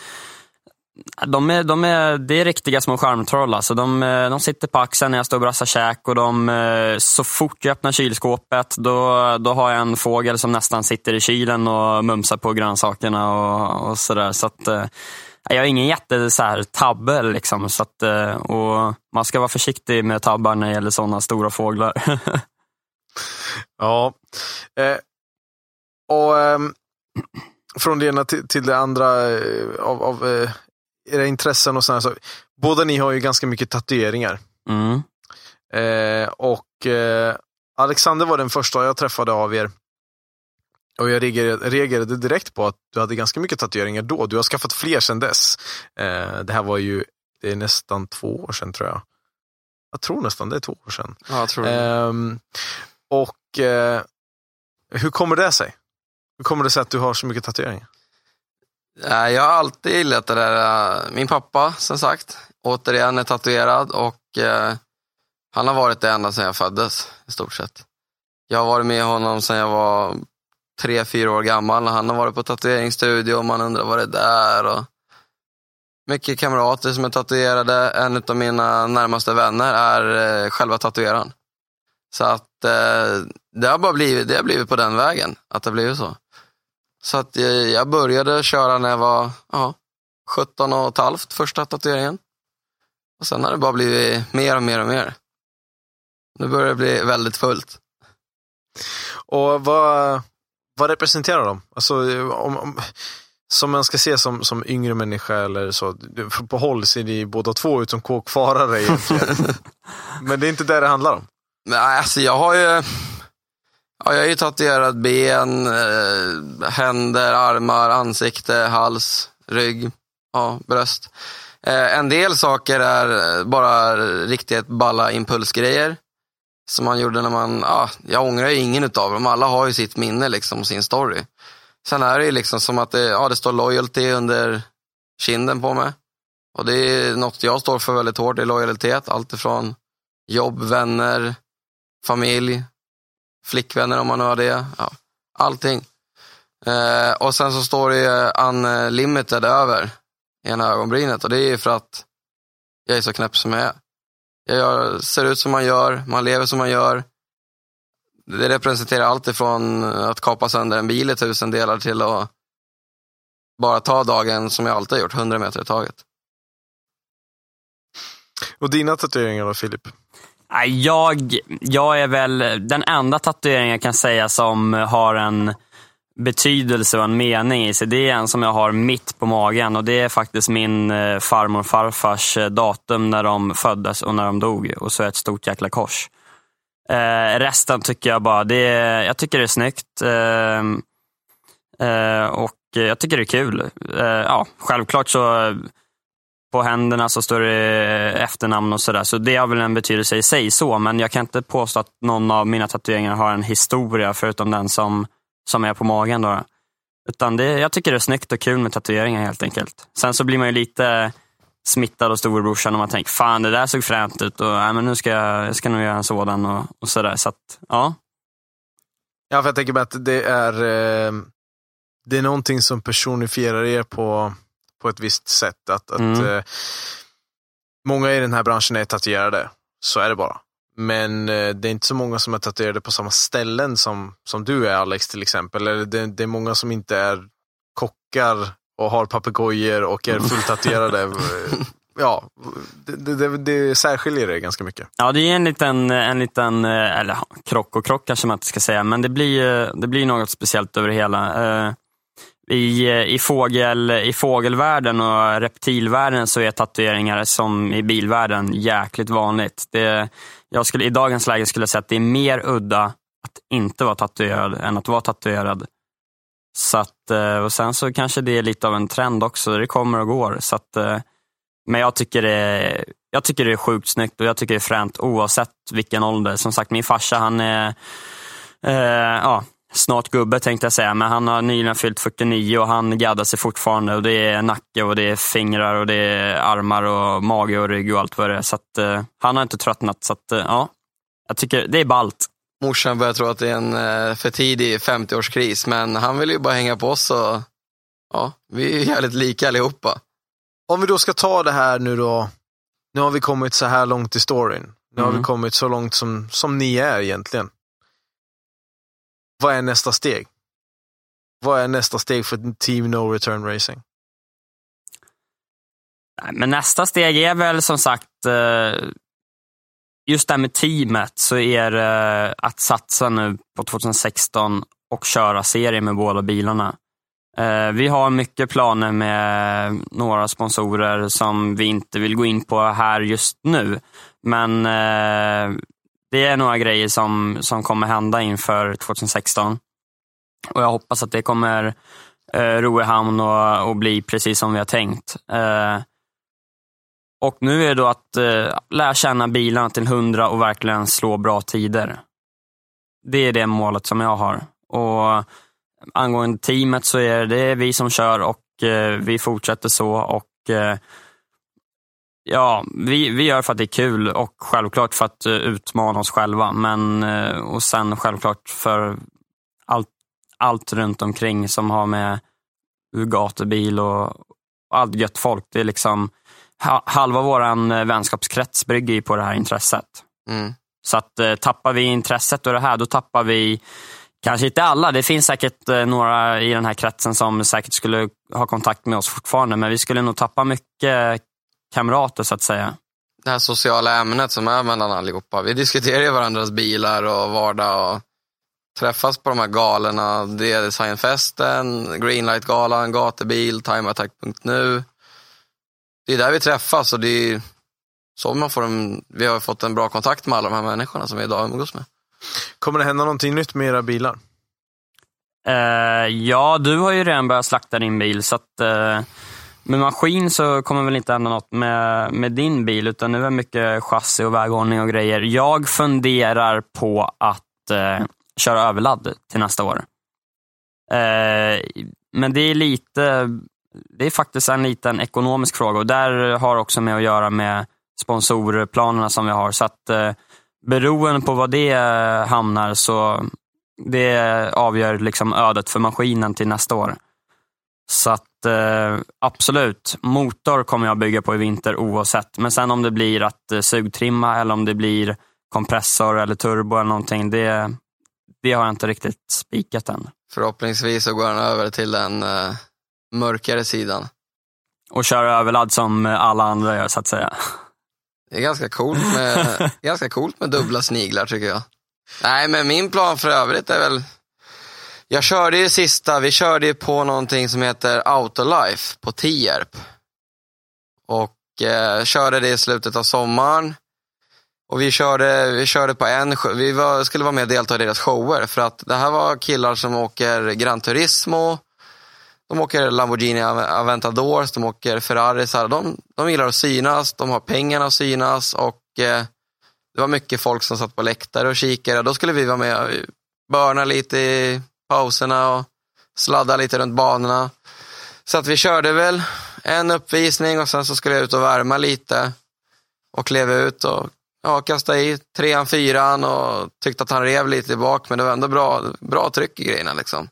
de är, de är, det är riktiga små charmtroll. Alltså. De, eh, de sitter på axeln när jag står och brassar käk och de, eh, så fort jag öppnar kylskåpet då, då har jag en fågel som nästan sitter i kylen och mumsar på grönsakerna och, och sådär. Så att, eh, jag är ingen jätte så här, tabbe, liksom, så att, och man ska vara försiktig med tabbar när det gäller sådana stora fåglar. *laughs* Ja. Eh, och ehm, från det ena till, till det andra eh, av, av eh, era intressen och sådär. Så, båda ni har ju ganska mycket tatueringar. mm. Eh, och eh, Alexander var den första jag träffade av er. Och jag reagerade, direkt på att du hade ganska mycket tatueringar då. Du har skaffat fler sedan dess. Eh, det här var ju det är nästan två år sedan tror jag. Jag tror nästan det är två år sedan. Ja, jag tror det. Ehm, och eh, hur kommer det sig? Hur kommer det sig att du har så mycket tatueringar? Eh, jag har alltid gillat det där. Eh, min pappa, som sagt, återigen är tatuerad och eh, han har varit det ända sedan jag föddes, i stort sett. Jag har varit med honom sedan jag var tre, fyra år gammal när han har varit på tatueringsstudio och man undrar vad det är där. Och mycket kamrater som är tatuerade. En av mina närmaste vänner är eh, själva tatueraren. Så att eh, det har bara blivit, det har blivit på den vägen, att det har blivit så. Så att jag, jag började köra när jag var ja, 17 och ett halvt, första tatueringen. Och sen har det bara blivit mer och mer och mer. Nu börjar det bli väldigt fullt. Och vad, vad representerar de? Alltså, om, om, som man ska se som, som yngre människa eller så. På håll ser ni båda två ut som kåkfarare egentligen. *laughs* Men det är inte det det handlar om. Nej, alltså jag har ju, ja, jag har ju tatuerat ben, eh, händer, armar, ansikte, hals, rygg, ja, bröst. Eh, en del saker är bara riktigt balla impulsgrejer. Som man gjorde när man, ja, jag ångrar ju ingen utav dem. Alla har ju sitt minne liksom och sin story. Sen är det ju liksom som att det, ja, det står loyalty under kinden på mig. Och det är något jag står för väldigt hårt, det är lojalitet. Allt ifrån jobb, vänner, familj, flickvänner om man nu har det. Ja, allting. Eh, och sen så står det ju eh, unlimited över ena ögonbrynet och det är ju för att jag är så knäpp som jag är. Jag gör, ser ut som man gör, man lever som man gör. Det representerar allt ifrån att kapa sönder en bil i tusen delar till att bara ta dagen som jag alltid har gjort, 100 meter i taget. Och dina tatueringar då, Filip? Jag, jag är väl den enda tatueringen jag kan säga som har en betydelse och en mening i sig. Det är en som jag har mitt på magen och det är faktiskt min eh, farmor och farfars eh, datum när de föddes och när de dog. Och så är ett stort jäkla kors. Eh, resten tycker jag bara, det är, jag tycker det är snyggt. Eh, eh, och jag tycker det är kul. Eh, ja, självklart så på händerna så står det eh, efternamn och sådär. Så det har väl en betydelse i sig så, men jag kan inte påstå att någon av mina tatueringar har en historia förutom den som som är på magen. Då. Utan det, jag tycker det är snyggt och kul med tatueringar helt enkelt. Sen så blir man ju lite smittad av storebrorsan och man tänker, fan det där såg fränt ut och äh, men nu ska jag, jag ska nog göra en sådan och, och sådär. Så att, ja. Ja, för jag tänker mig att det är, eh, det är någonting som personifierar er på, på ett visst sätt. Att, att Mm. eh, många i den här branschen är tatuerade, så är det bara. Men eh, det är inte så många som är tatuerade på samma ställen som, som du är Alex till exempel. Eller det, det är många som inte är kockar och har papegojor och är *laughs* fulltatuerade. ja, det, det, det särskiljer det ganska mycket. Ja, det är en liten, en liten eh, eller krock och krock kanske man inte ska säga, men det blir, eh, det blir något speciellt över det hela. I, eh, i, fågel, I fågelvärlden och reptilvärlden så är tatueringar som i bilvärlden jäkligt vanligt. Det, jag skulle, I dagens läge skulle jag säga att det är mer udda att inte vara tatuerad än att vara tatuerad. Så att, eh, och sen så kanske det är lite av en trend också, det kommer och går. Så att, eh, men jag tycker, det, är- jag tycker det är sjukt snyggt och jag tycker det är fränt oavsett vilken ålder. Som sagt, min farsa han är eh, ja, snart gubbe tänkte jag säga, men han har nyligen fyllt 49 och han gaddar sig fortfarande. Och Det är nacke och det är fingrar och det är armar och mage och rygg och allt vad det är. Så att, eh, han har inte tröttnat. Så att, eh, ja, jag tycker det är ballt. Morsan börjar tro att det är en eh, för tidig 50-årskris, men han vill ju bara hänga på oss och ja, vi är ju jävligt lika allihopa. Om vi då ska ta det här nu då. Nu har vi kommit så här långt i storyn. Nu har Mm. vi kommit så långt som, som ni är egentligen. Vad är nästa steg? Vad är nästa steg för Team No Return Racing? Men nästa steg är väl som sagt, eh, just det här med teamet, så är det att satsa nu på 2016 och köra serie med båda bilarna. Eh, vi har mycket planer med några sponsorer som vi inte vill gå in på här just nu. Men eh, det är några grejer som, som kommer hända inför 2016. Och jag hoppas att det kommer eh, ro i hamn och, och bli precis som vi har tänkt. Eh, och nu är det då att eh, lära känna bilarna till 100 och verkligen slå bra tider. Det är det målet som jag har. Och angående teamet så är det, är vi som kör och eh, vi fortsätter så. och eh, Ja, vi, vi gör för att det är kul och självklart för att eh, utmana oss själva. Men, eh, och sen självklart för allt, allt runt omkring som har med gatubil och, och allt gött folk. Det är liksom ha- halva våran eh, vänskapskrets bygger ju på det här intresset. Mm. Så att tappar vi intresset och det här, då tappar vi Kanske inte alla. Det finns säkert några i den här kretsen som säkert skulle ha kontakt med oss fortfarande, men vi skulle nog tappa mycket kamrater så att säga. Det här sociala ämnet som är mellan allihopa. Vi diskuterar ju varandras bilar och vardag och träffas på de här galorna. Det är Designfesten, Greenlight-galan, Gatubil, timeattack.nu. Det är där vi träffas och det är så man får en, vi har fått en bra kontakt med alla de här människorna som vi idag umgås med. Kommer det hända någonting nytt med era bilar? Eh, ja, du har ju redan börjat slakta din bil, så att, eh, med maskin så kommer väl inte hända något med, med din bil, utan nu är det mycket chassi och väghållning och grejer. Jag funderar på att eh, köra överladd till nästa år. Eh, men det är lite, det är faktiskt en liten ekonomisk fråga och där har också med att göra med sponsorplanerna som vi har. Så att eh, beroende på vad det hamnar så det avgör liksom ödet för maskinen till nästa år. Så att eh, absolut, motor kommer jag bygga på i vinter oavsett. Men sen om det blir att eh, sugtrimma eller om det blir kompressor eller turbo eller någonting, det, det har jag inte riktigt spikat än. Förhoppningsvis så går han över till den eh, mörkare sidan. Och kör överladd som alla andra gör så att säga. Det är ganska coolt med, *laughs* ganska coolt med dubbla sniglar tycker jag. Nej, men min plan för övrigt är väl... Jag körde ju sista, vi körde ju på någonting som heter Autolife på Tierp. Och eh, körde det i slutet av sommaren. Och vi körde, vi körde på en, vi var, skulle vara med och delta i deras shower. För att det här var killar som åker Gran Turismo, de åker Lamborghini Aventadors, de åker Ferrari. Så här. De, de gillar att synas, de har pengarna att synas och eh, det var mycket folk som satt på läktare och kikade. Då skulle vi vara med och börna lite i pauserna och sladda lite runt banorna. Så att vi körde väl en uppvisning och sen så skulle jag ut och värma lite och klev ut och ja, kastade i trean, fyran och tyckte att han rev lite i bak men det var ändå bra, bra tryck i grejerna liksom.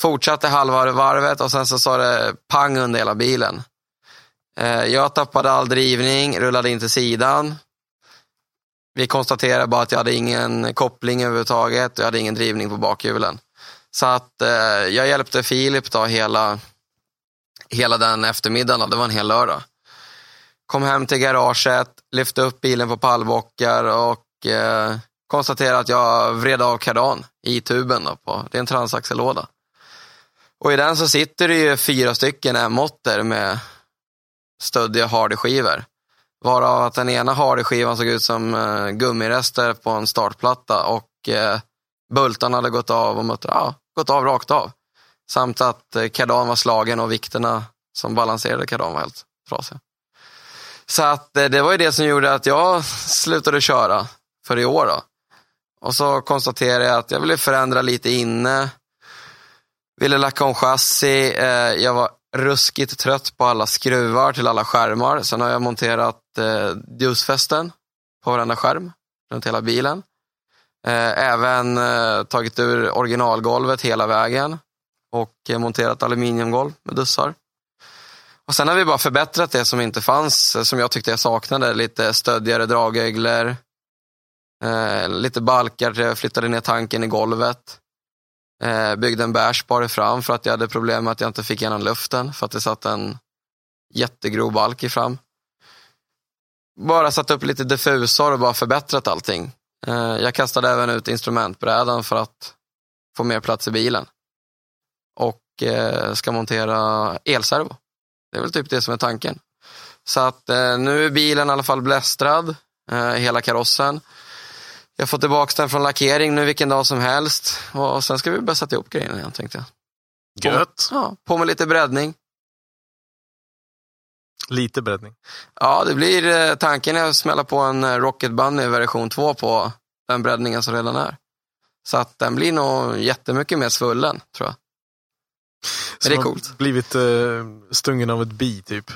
Fortsatte halva varvet och sen så sa det pang under hela bilen. Eh, jag tappade all drivning, rullade in till sidan. Vi konstaterade bara att jag hade ingen koppling överhuvudtaget och jag hade ingen drivning på bakhjulen. Så att eh, jag hjälpte Filip då hela, hela den eftermiddagen, det var en hel lördag. Kom hem till garaget, lyfte upp bilen på pallbockar och eh, konstaterade att jag vred av kardan i tuben. Då på, det är en transaxellåda. Och i den så sitter det ju fyra stycken M8 med stöddiga hardy-skivor. Varav att den ena hardy-skivan såg ut som eh, gummirester på en startplatta och eh, bultarna hade gått av och muttrat, ja, gått av rakt av. Samt att eh, kardan var slagen och vikterna som balanserade kardan var helt trasiga. Så att eh, det var ju det som gjorde att jag slutade köra för i år. Då. Och så konstaterade jag att jag ville förändra lite inne Ville lacka om chassi. Eh, jag var ruskigt trött på alla skruvar till alla skärmar. Sen har jag monterat ljusfästen på varenda skärm runt hela bilen. Eh, även eh, tagit ur originalgolvet hela vägen och eh, monterat aluminiumgolv med dussar. Och sen har vi bara förbättrat det som inte fanns, som jag tyckte jag saknade. Lite stöddigare dragöglor, eh, lite balkar, jag flyttade ner tanken i golvet. Eh, byggde en bärspare fram för att jag hade problem med att jag inte fick igenom luften för att det satt en jättegrov balk i fram. Bara satt upp lite diffusor och bara förbättrat allting. Eh, jag kastade även ut instrumentbrädan för att få mer plats i bilen. Och eh, ska montera elservo. Det är väl typ det som är tanken. Så att eh, nu är bilen i alla fall blästrad, hela karossen. Jag får tillbaka den från lackering nu vilken dag som helst. Och sen ska vi börja sätta ihop grejerna igen tänkte jag. Gött. På, ja, på med lite breddning. Lite breddning. Ja, det blir eh, tanken är att smälla på en eh, Rocket Bunny version 2 på den breddningen som redan är. Så att den blir nog jättemycket mer svullen, tror jag. Men det är coolt. blivit uh, stungen av ett bi, typ.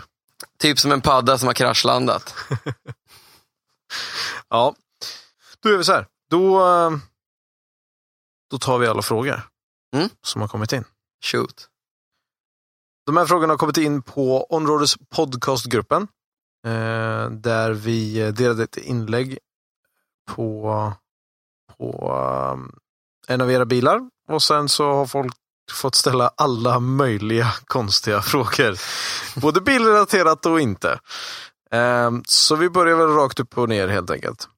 Typ som en padda som har kraschlandat. *laughs* ja, då gör vi så här. Då, då tar vi alla frågor mm. som har kommit in. Shoot. De här frågorna har kommit in på Onroaders podcastgruppen. Eh, där vi delade ett inlägg på, på eh, en av era bilar och sen så har folk fått ställa alla möjliga *laughs* konstiga frågor. Både bilrelaterat och inte. Eh, så vi börjar väl rakt upp och ner helt enkelt.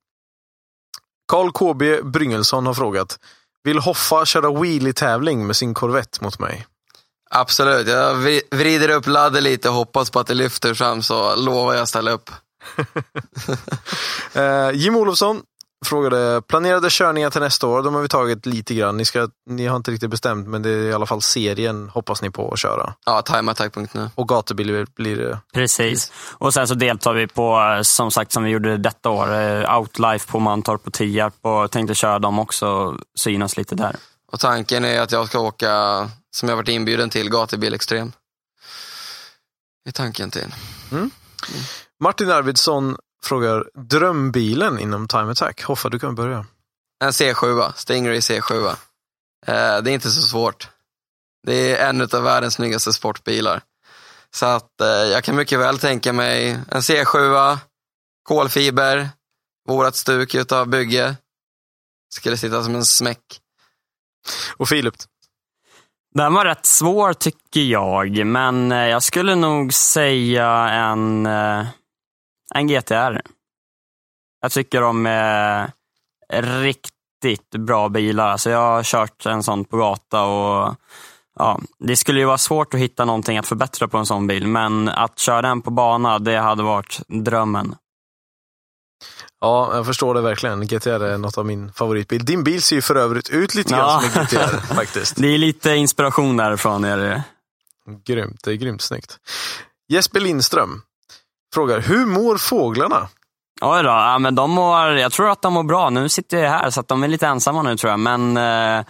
Karl KB Bryngelsson har frågat. Vill Hoffa köra wheelie-tävling med sin Corvette mot mig? Absolut, jag vri- vrider upp ladder lite och hoppas på att det lyfter fram så lovar jag ställa upp. *laughs* Eh, Jim Olofsson frågade, planerade körningar till nästa år, de har vi tagit lite grann. Ni, ska, ni har inte riktigt bestämt, men det är i alla fall serien hoppas ni på att köra. Ja, timeattack.nu. Och gatubil blir det. Precis. Och sen så deltar vi på, som sagt som vi gjorde detta år, eh, Outlife på Mantorp och Tierp och tänkte köra dem också och synas lite där. Och tanken är att jag ska åka, som jag varit inbjuden till, gatubil extrem. Det är tanken till. Martin Arvidsson frågar, drömbilen inom Time Attack? Hoffa, du kan börja. En C7, Stingray C7. Eh, det är inte så svårt. Det är en av världens snyggaste sportbilar. Så att eh, jag kan mycket väl tänka mig en C7, kolfiber, vårat stuk utav bygge. Skulle sitta som en smäck. Och Filip? Den var rätt svår tycker jag, men eh, jag skulle nog säga en, eh, en GTR. Jag tycker de är riktigt bra bilar. Alltså jag har kört en sån på gata och ja, det skulle ju vara svårt att hitta någonting att förbättra på en sån bil, men att köra den på bana, det hade varit drömmen. Ja, jag förstår det verkligen. GTR är något av min favoritbil. Din bil ser ju för övrigt ut lite Ja. grann som en GTR *laughs* faktiskt. Det är lite inspiration därifrån. Är det. Grymt, det är grymt snyggt. Jesper Lindström frågar, hur mår fåglarna? Oj då, ja, men de mår, jag tror att de mår bra. Nu sitter jag här så att de är lite ensamma nu tror jag, men eh,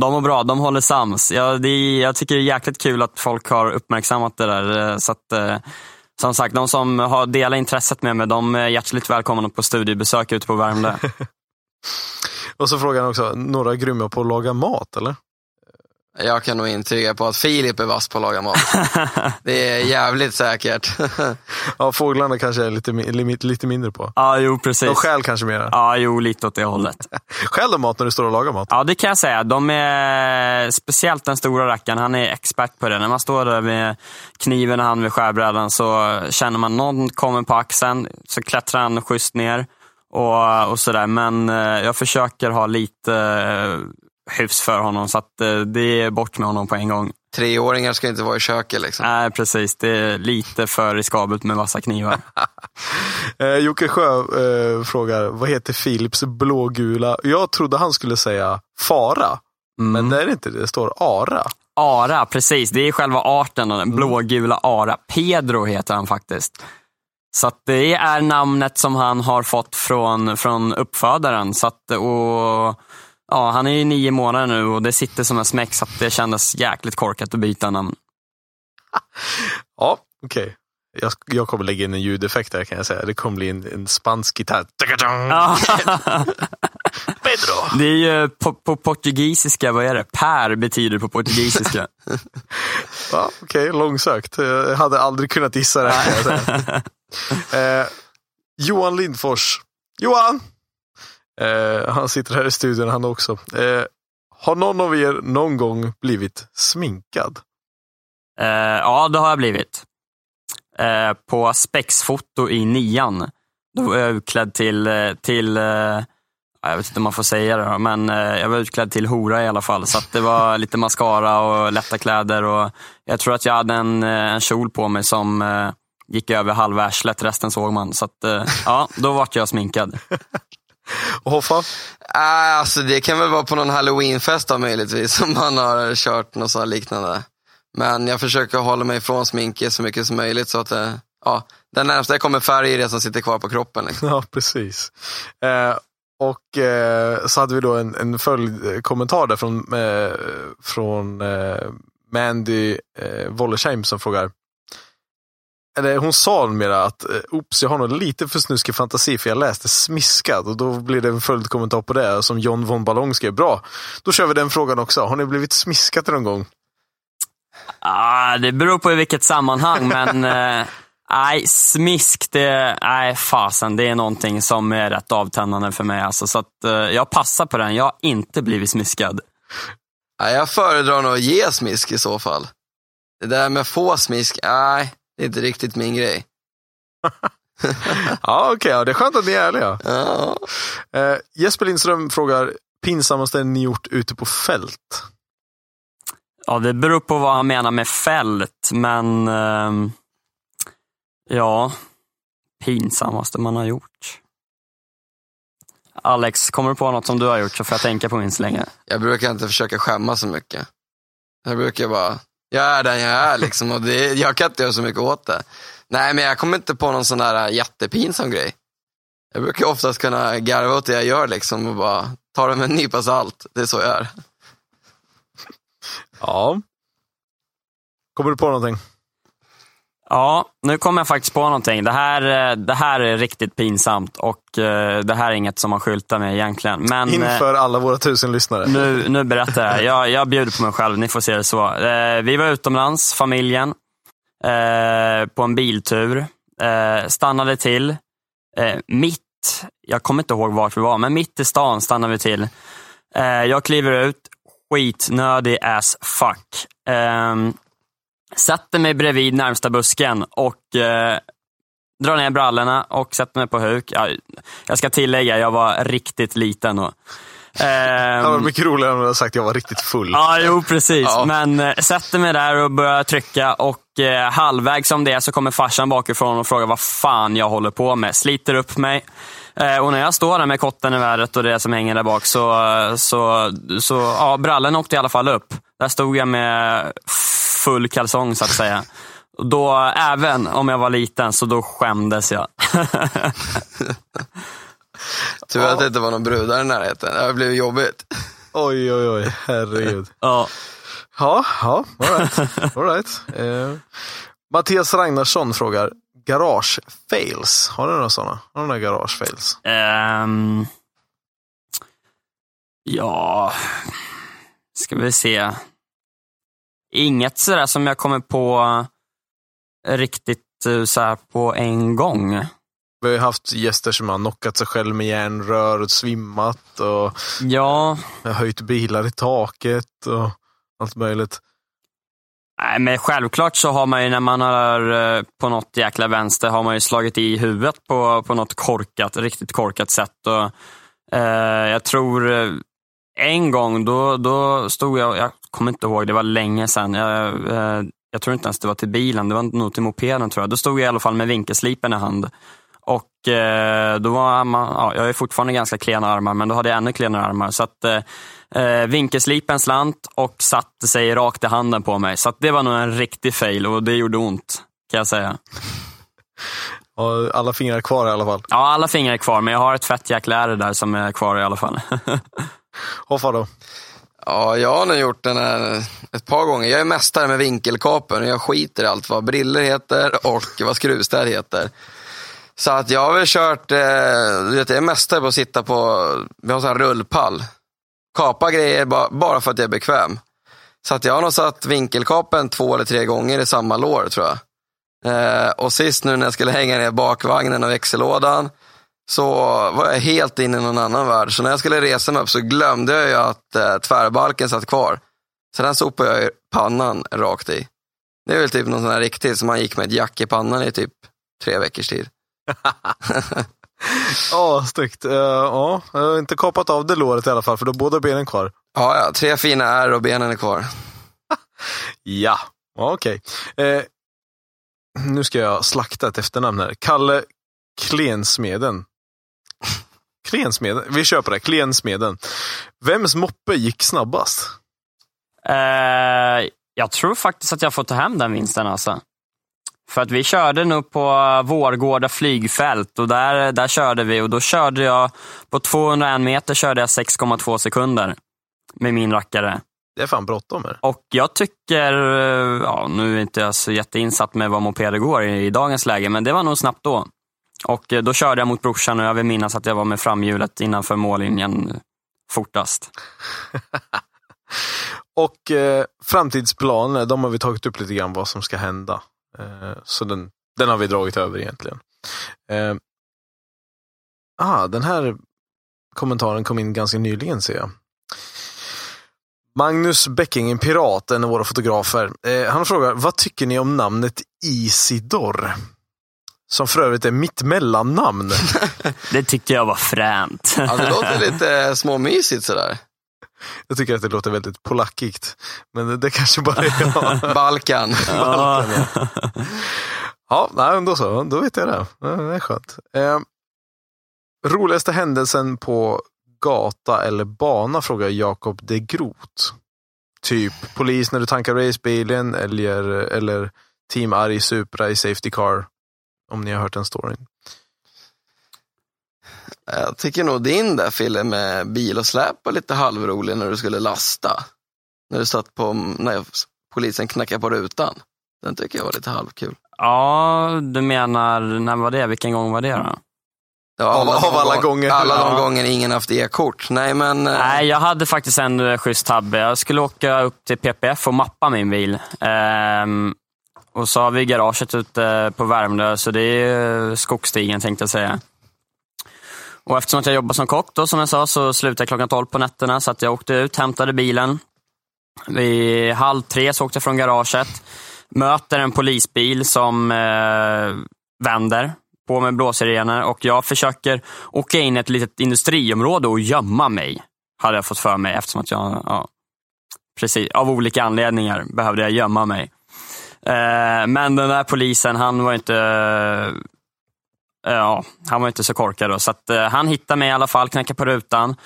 de mår bra, de håller sams. Ja, det jag tycker det är jäkligt kul att folk har uppmärksammat det där. eh, Så att, eh, som sagt, de som har delat intresset med mig, de är hjärtligt välkomna på studiebesök ute på Värmdö. *laughs* Och så frågar han också, några grymma på att laga mat eller? Jag kan nog intyga på att Filip är vass på att laga mat. *laughs* Det är jävligt säkert. Ja, fåglarna kanske är lite, lite, lite mindre på. ja, jo precis. De stjäl kanske mera. Ja, jo, lite åt det hållet. *laughs* Stjäl de mat när du står och lagar mat? Ja, det kan jag säga. De är, speciellt den stora rackaren, han är expert på det. När man står där med kniven i hand vid skärbrädan så känner man någon kommer på axeln, så klättrar han schysst ner och, och sådär. Men eh, jag försöker ha lite eh, hyfs för honom så att eh, det är bort med honom på en gång. Treåringar ska inte vara i köket liksom. Nej, precis. Det är lite för riskabelt med vassa knivar. *laughs* Eh, Jocke Sjö eh, frågar, vad heter Philips blågula? Jag trodde han skulle säga fara, men det är det inte. Det står ara. Ara, precis. Det är själva arten, den blågula ara. Pedro heter han faktiskt. Så det är namnet som han har fått från, från uppfödaren. Så att, och, ja, han är ju nio månader nu och det sitter som en smäck så att det kändes jäkligt korkat att byta namn. Ja, okej. Jag, jag kommer lägga in en ljudeffekt där kan jag säga. Det kommer bli en, en spansk gitarr. *laughs* Pedro! Det är ju på, på portugisiska, vad är det? Per betyder på portugisiska. *laughs* Ja, okej, långsökt. Jag hade aldrig kunnat gissa det. Säga. *laughs* eh, Johan Lindfors. Johan! Eh, han sitter här i studion han också. Eh, har någon av er någon gång blivit sminkad? Eh, ja, det har jag blivit. Eh, på spexfoto i nian. Då var jag utklädd till, eh, till eh, jag vet inte om man får säga det, men jag var utklädd till hora i alla fall. Så det var lite mascara och lätta kläder. Och jag tror att jag hade en, en kjol på mig som gick över halva arslet, resten såg man. Så att, ja, då vart jag sminkad. *laughs* Och Hoffa? Äh, alltså det kan väl vara på någon halloweenfest då möjligtvis, *laughs* som man har kört något sånt liknande. Men jag försöker hålla mig ifrån sminket så mycket som möjligt så att det, ja, den närmsta jag kommer färg är det som sitter kvar på kroppen. Liksom. *laughs* Ja, precis. Eh, och eh, så hade vi då en, en följdkommentar där från, eh, från eh, Mandy eh, Wollersheim som frågar eller hon sa mera att eh, oops, jag har nog lite för snuskig fantasi för jag läste smiskad och då blir det en följdkommentar på det som John von Ballong skrev. Bra, då kör vi den frågan också. Har ni blivit smiskade någon gång? Ah, det beror på i vilket sammanhang, men *laughs* eh, Nej, smisk, det, nej fasen, det är någonting som är rätt avtändande för mig. Alltså, så att, eh, jag passar på den, jag har inte blivit smiskad. Nej, jag föredrar nog att ge smisk i så fall. Det där med få smisk, nej, det är inte riktigt min grej. *laughs* Ja, okej. ja, det är skönt att ni är ärliga. Ja. Eh, Jesper Lindström frågar, pinsammaste ni gjort ute på fält? Ja, det beror på vad han menar med fält, men ehm, ja, pinsammaste man har gjort. Alex, kommer du på något som du har gjort så får jag tänka på min så länge. Jag brukar inte försöka skämmas så mycket. Jag brukar bara, jag är den jag är liksom och det, jag kan inte göra så mycket åt det. Nej, men jag kommer inte på någon sån där äh, jättepinsam grej. Jag brukar oftast kunna garva åt det jag gör liksom och bara ta det med en nypa salt. Det är så jag är. Ja. Kommer du på någonting? Ja, nu kommer jag faktiskt på någonting. Det här, eh, det här är riktigt pinsamt och eh, det här är inget som man skyltar med egentligen. Men, eh, Inför alla våra tusen lyssnare. Nu, nu berättar jag. jag. Jag bjuder på mig själv, ni får se det så. Vi var utomlands, familjen, på en biltur. Stannade till mitt, jag kommer inte ihåg vart vi var, men mitt i stan stannade vi till. Jag kliver ut, skitnödig as fuck. Eh, sätter mig bredvid närmsta busken och eh, drar ner brallorna och sätter mig på huk. Ja, jag ska tillägga, jag var riktigt liten då. Det var Ehm, mycket roligare om du hade sagt att jag var riktigt full. Ja, jo precis. Ja. Men eh, sätter mig där och börjar trycka och eh, halvvägs som det är så kommer farsan bakifrån och frågar vad fan jag håller på med. Sliter upp mig. Eh, och när jag står där med kotten i vädret och det som hänger där bak så, så, så ja, brallen åkte i alla fall upp. Där stod jag med full kalsong så att säga. Och Då, även om jag var liten, så då skämdes jag. *laughs* Tur att det inte var någon brudar i närheten. Det har blivit jobbigt. Oj, oj, oj. Herregud. ja. Ja, ja, all right. All right. Eh, Mattias Ragnarsson frågar, garage fails. Har du några sådana? Har du några garage fails? Ehm, ja, ska vi se. Inget sådär som jag kommer på riktigt eh, så på en gång. Vi har ju haft gäster som har knockat sig själv med järnrör och svimmat och Ja, höjt bilar i taket och allt möjligt. nej, men självklart så har man ju när man har eh, på något jäkla vänster har man ju slagit i huvudet på, på något korkat, riktigt korkat sätt. Och, eh, jag tror eh, en gång då, då stod jag, jag kommer inte ihåg, det var länge sedan. Jag, eh, jag tror inte ens det var till bilen, det var nog till mopeden tror jag. Då stod jag i alla fall med vinkelslipen i hand. Och eh, då var man, ja, jag är fortfarande ganska klena armar, men då hade jag ännu klenare armar. Så att eh, eh, vinkelslipen slant och satte sig rakt i handen på mig. Så det var nog en riktig fail och det gjorde ont, kan jag säga. Och alla fingrar kvar i alla fall. Ja, alla fingrar är kvar, men jag har ett fett jäkla där som är kvar i alla fall. *laughs* Hoffa då? Ja, jag har nog gjort den här ett par gånger. Jag är mästare med vinkelkapen och jag skiter i allt vad briller heter och vad skruvstäd heter. Så att jag har väl kört, eh, du vet, jag är mästare på att sitta på, vi har sån här rullpall. Kapa grejer bara för att jag är bekväm. Så att jag har nog satt vinkelkapen två eller tre gånger i samma lår tror jag. Eh, och sist nu när jag skulle hänga ner bakvagnen och växellådan så var jag helt inne i någon annan värld. Så när jag skulle resa mig upp så glömde jag ju att eh, tvärbalken satt kvar. Så den sopade jag pannan rakt i. Det är väl typ någon sån här riktigt som man gick med ett jack i pannan i typ tre veckors tid. *laughs* Ja, snyggt. Eh, ja, jag har inte kapat av det låret i alla fall, för då är båda benen kvar. Ja, ja, tre fina ärr och benen är kvar. *laughs* Ja, okej. Eh, nu ska jag slakta ett efternamn här. Kalle Klensmeden. Klensmeden? Vi kör på det. Klensmeden. Vems moppe gick snabbast? Eh, jag tror faktiskt att jag får ta hem den vinsten alltså. För att vi körde nog på Vårgårda flygfält och där, där körde vi och då körde jag på 201 meter körde jag 6,2 sekunder med min rackare. Det är fan bråttom. Och jag tycker, eh, ja nu är inte jag så jätteinsatt med vad mopeder går i, i dagens läge, men det var nog snabbt då. Och eh, då körde jag mot brorsan och jag vill minnas att jag var med framhjulet innanför mållinjen fortast. *laughs* Och eh, framtidsplaner, de har vi tagit upp lite grann vad som ska hända. Eh, så den Den har vi dragit över egentligen. Eh, ah, den här kommentaren kom in ganska nyligen ser jag. Magnus Becking, en pirat, en av våra fotografer. Eh, han frågar, vad tycker ni om namnet Isidor? Som för övrigt är mitt mellannamn. *laughs* Det tyckte jag var fränt. Ja, det låter lite småmysigt sådär. Jag tycker att det låter väldigt polackigt. Men det, det kanske bara är jag. *laughs* *laughs* Balkan. Ja. Ja, nej, men då så. Då vet jag det. Ja, Det är skönt. Eh, roligaste händelsen på gata eller bana frågar Jakob de Groot. Typ polis när du tankar racebilen eller, eller Team Arg Supra i Safety Car. Om ni har hört den storyn. Jag tycker nog din där Fille med bil och släp var lite halvrolig när du skulle lasta. När du satt på, när polisen knackade på rutan. Den tycker jag var lite halvkul. ja, du menar, när var det? Vilken gång var det då? Ja, Av- de av alla gång- gånger. Alla de Ja. gånger ingen haft e-kort. Nej men, eh, Nej, jag hade faktiskt en eh, schysst tabbe. Jag skulle åka upp till PPF och mappa min bil. Ehm, och så har vi garaget ute på Värmdö, så det är skogsstigen tänkte jag säga. Och eftersom att jag jobbar som kock då, som jag sa, så slutade jag klockan 12 på nätterna. Så att jag åkte ut, hämtade bilen. Vid halv tre så åkte jag från garaget. Möter en polisbil som eh, vänder på med blåsirener och jag försöker åka in i ett litet industriområde och gömma mig. Hade jag fått för mig eftersom att jag, ja, precis, av olika anledningar behövde jag gömma mig. Eh, men den där polisen, han var inte eh, Ja, han var inte så korkad då, så att, eh, han hittade mig i alla fall, knackade på rutan.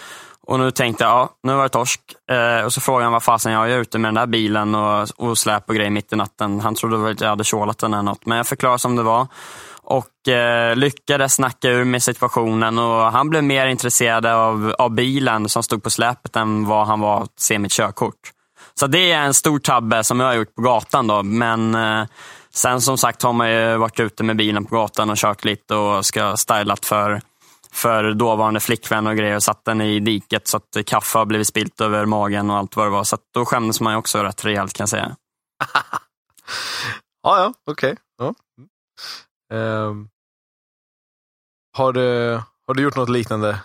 Och nu tänkte jag, ja, nu var det torsk. Eh, och så frågade han vad fasen jag är ute med den där bilen och, och släp och grejer mitt i natten. Han trodde väl att jag hade tjålat den eller något, men jag förklarade som det var. Och eh, lyckades snacka ur med situationen och han blev mer intresserad av, av bilen som stod på släpet än vad han var att se mitt körkort. Så det är en stor tabbe som jag har gjort på gatan då, men eh, sen som sagt har man ju varit ute med bilen på gatan och kört lite och ska stylat för för dåvarande flickvän och grejer och satt den i diket så att kaffe har blivit spilt över magen och allt vad det var. Så att då skämdes man ju också rätt rejält kan jag säga. *laughs* Ja, ja, okej. Ja. Ehm, har, du, har du gjort något liknande,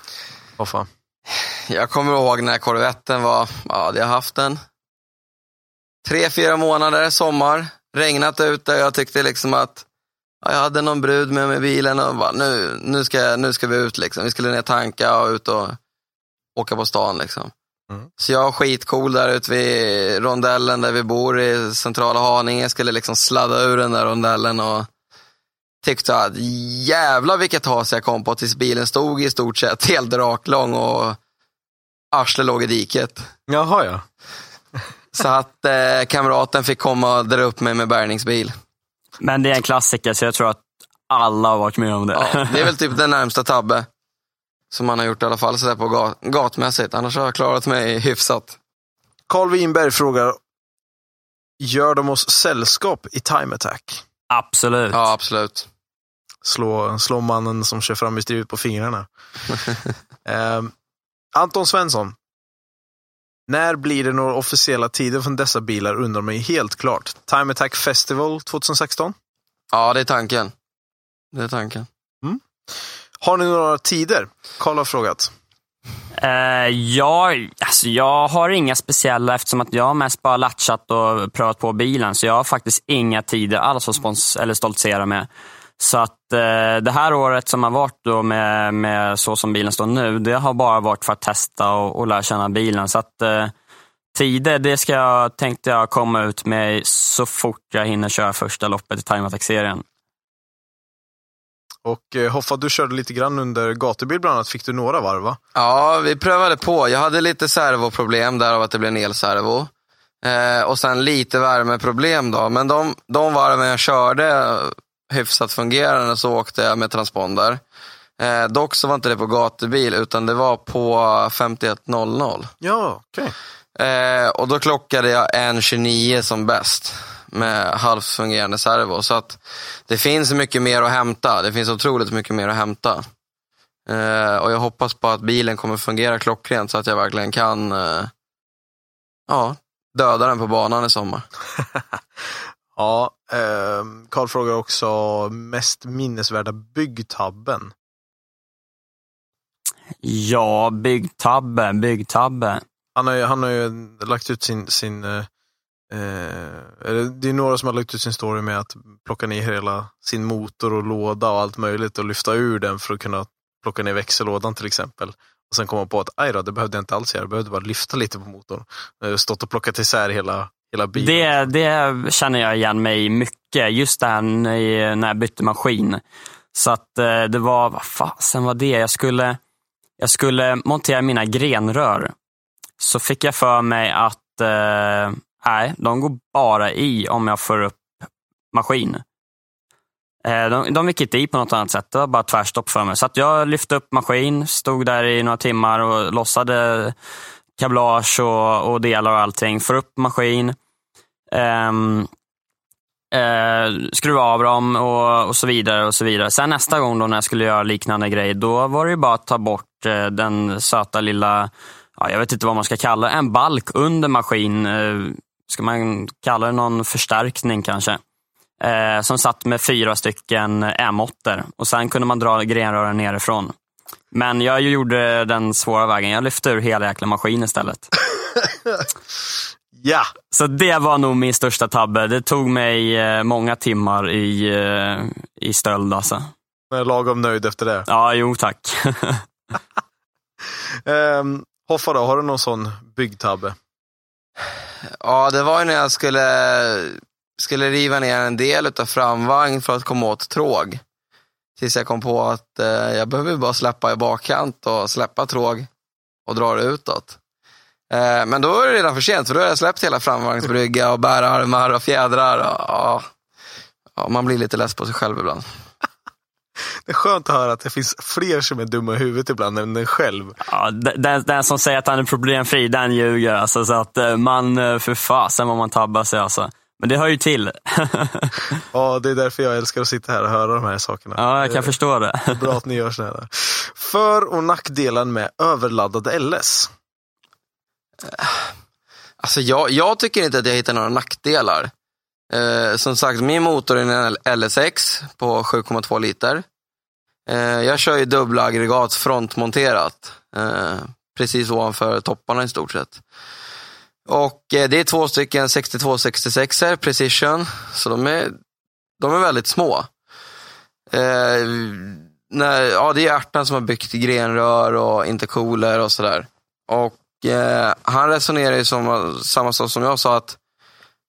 Hoffa? jag kommer ihåg när korvetten var, ja, jag har haft den tre, fyra månader, sommar, regnat ute. Jag tyckte liksom att ja, jag hade någon brud med mig i bilen och bara, nu, nu, ska, nu ska vi ut liksom. Vi skulle ner tanka och ut och åka på stan liksom. Mm. Så jag skitcool där ute vid rondellen där vi bor i centrala Haninge. Skulle liksom sladda ur den där rondellen och tyckte att jävla vilket has jag kom på tills bilen stod i stort sett *laughs* helt raklång och arslet låg i diket. Jaha, ja. Så att eh, kamraten fick komma och dra upp mig med bärgningsbil. Men det är en klassiker så jag tror att alla har varit med om det. Ja, det är väl typ den närmsta tabbe som man har gjort i alla fall sådär på gat gatmässigt. Annars har jag klarat mig hyfsat. Carl Winberg frågar, gör de oss sällskap i Time Attack? Absolut. Ja, absolut. Slå, slå mannen som kör fram i strivet på fingrarna. *laughs* Ehm, Anton Svensson. När blir det några officiella tider från dessa bilar undrar mig helt klart. Time Attack Festival 2016? Ja, det är tanken. Det är tanken. Har ni några tider? Karl har frågat. Eh, jag, alltså jag har inga speciella eftersom att jag har mest bara latchat och prövat på bilen. Så jag har faktiskt inga tider alls att spons eller stoltsera med. Så att eh, det här året som har varit då med, med så som bilen står nu, det har bara varit för att testa och, och lära känna bilen. Så att eh, tider, det ska jag, tänkte jag komma ut med så fort jag hinner köra första loppet i Time Attack-serien. Och eh, Hoffa, du körde lite grann under gatubil bland annat. Fick du några varv va? Ja, vi prövade på. Jag hade lite servoproblem därav att det blev en elservo. Eh, och sen lite värmeproblem då. Men de, de varven jag körde hyfsat fungerande så åkte jag med transponder. Eh, dock så var inte det på gatubil utan det var på 5100. Ja, okej. Eh, och då klockade jag en 29 som bäst med halvt fungerande servo. Så att det finns mycket mer att hämta. Det finns otroligt mycket mer att hämta. Eh, och jag hoppas på att bilen kommer fungera klockrent så att jag verkligen kan eh, ja, döda den på banan i sommar. *laughs* Ja, eh, Karl frågar också mest minnesvärda byggtabben. Ja, byggtabbe, byggtabbe. Han har ju, han har ju lagt ut sin, sin eh, eh, det är några som har lagt ut sin story med att plocka ner hela sin motor och låda och allt möjligt och lyfta ur den för att kunna plocka ner växellådan till exempel. Och Sen komma på att aj då, det behövde jag inte alls göra, jag behövde bara lyfta lite på motorn. Har stått och plockat isär hela, hela bilen. Det, det känner jag igen mig i mycket. Just det här när jag bytte maskin. Så att eh, det var, vad fasen var det? Jag skulle, jag skulle montera mina grenrör. Så fick jag för mig att eh, nej, de går bara i om jag får upp maskin. Eh, de, de gick inte i på något annat sätt. Det var bara tvärstopp för mig. Så att jag lyfte upp maskin, stod där i några timmar och lossade kablage och, och delar och allting. Får upp maskin. Ehm, eh, um, uh, skruva av dem och, och så vidare. och så vidare. Sen nästa gång då när jag skulle göra liknande grej, då var det ju bara att ta bort uh, den söta lilla, ja, jag vet inte vad man ska kalla det, en balk under maskin. Uh, ska man kalla det någon förstärkning kanske? Eh, som satt med fyra stycken M8 och sen kunde man dra grenrören nerifrån. Men jag gjorde den svåra vägen. Jag lyfte ur hela jäkla maskin istället. *laughs* Ja, Så det var nog min största tabbe. Det tog mig eh, många timmar i, eh, i stöld alltså. jag är lagom nöjd efter det. Ja, jo tack. *laughs* Ehm, Hoffa då, har du någon sån byggtabbe? Ja, det var ju när jag skulle, skulle riva ner en del av framvagn för att komma åt tråg. Tills jag kom på att eh, jag behöver bara släppa i bakkant och släppa tråg och dra det utåt. Eh, men då är det redan för sent, för då har jag släppt hela framvagnsbrygga och bärarmar och fjädrar. Och, ja, man blir lite less på sig själv ibland. *laughs* Det är skönt att höra att det finns fler som är dumma i huvudet ibland än den själv. Ja, den, den som säger att han är problemfri, den ljuger. Alltså, så att eh, man, för fasen vad man tabbar sig alltså. Men det hör ju till. *laughs* Ja, det är därför jag älskar att sitta här och höra de här sakerna. ja, jag kan förstå det. Bra att ni gör sådana här. För och nackdelar med överladdade LS. Alltså jag, jag tycker inte att jag hittar några nackdelar. Eh, som sagt, min motor är en LSX på 7,2 liter. Eh, jag kör ju dubbla aggregat frontmonterat. Eh, precis ovanför topparna i stort sett. Och eh, det är två stycken 6266er, Precision, så de är, de är väldigt små. Eh, när, ja, det är ärtan som har byggt grenrör och intercooler och sådär. Och eh, han resonerar ju som samma sak som jag sa, att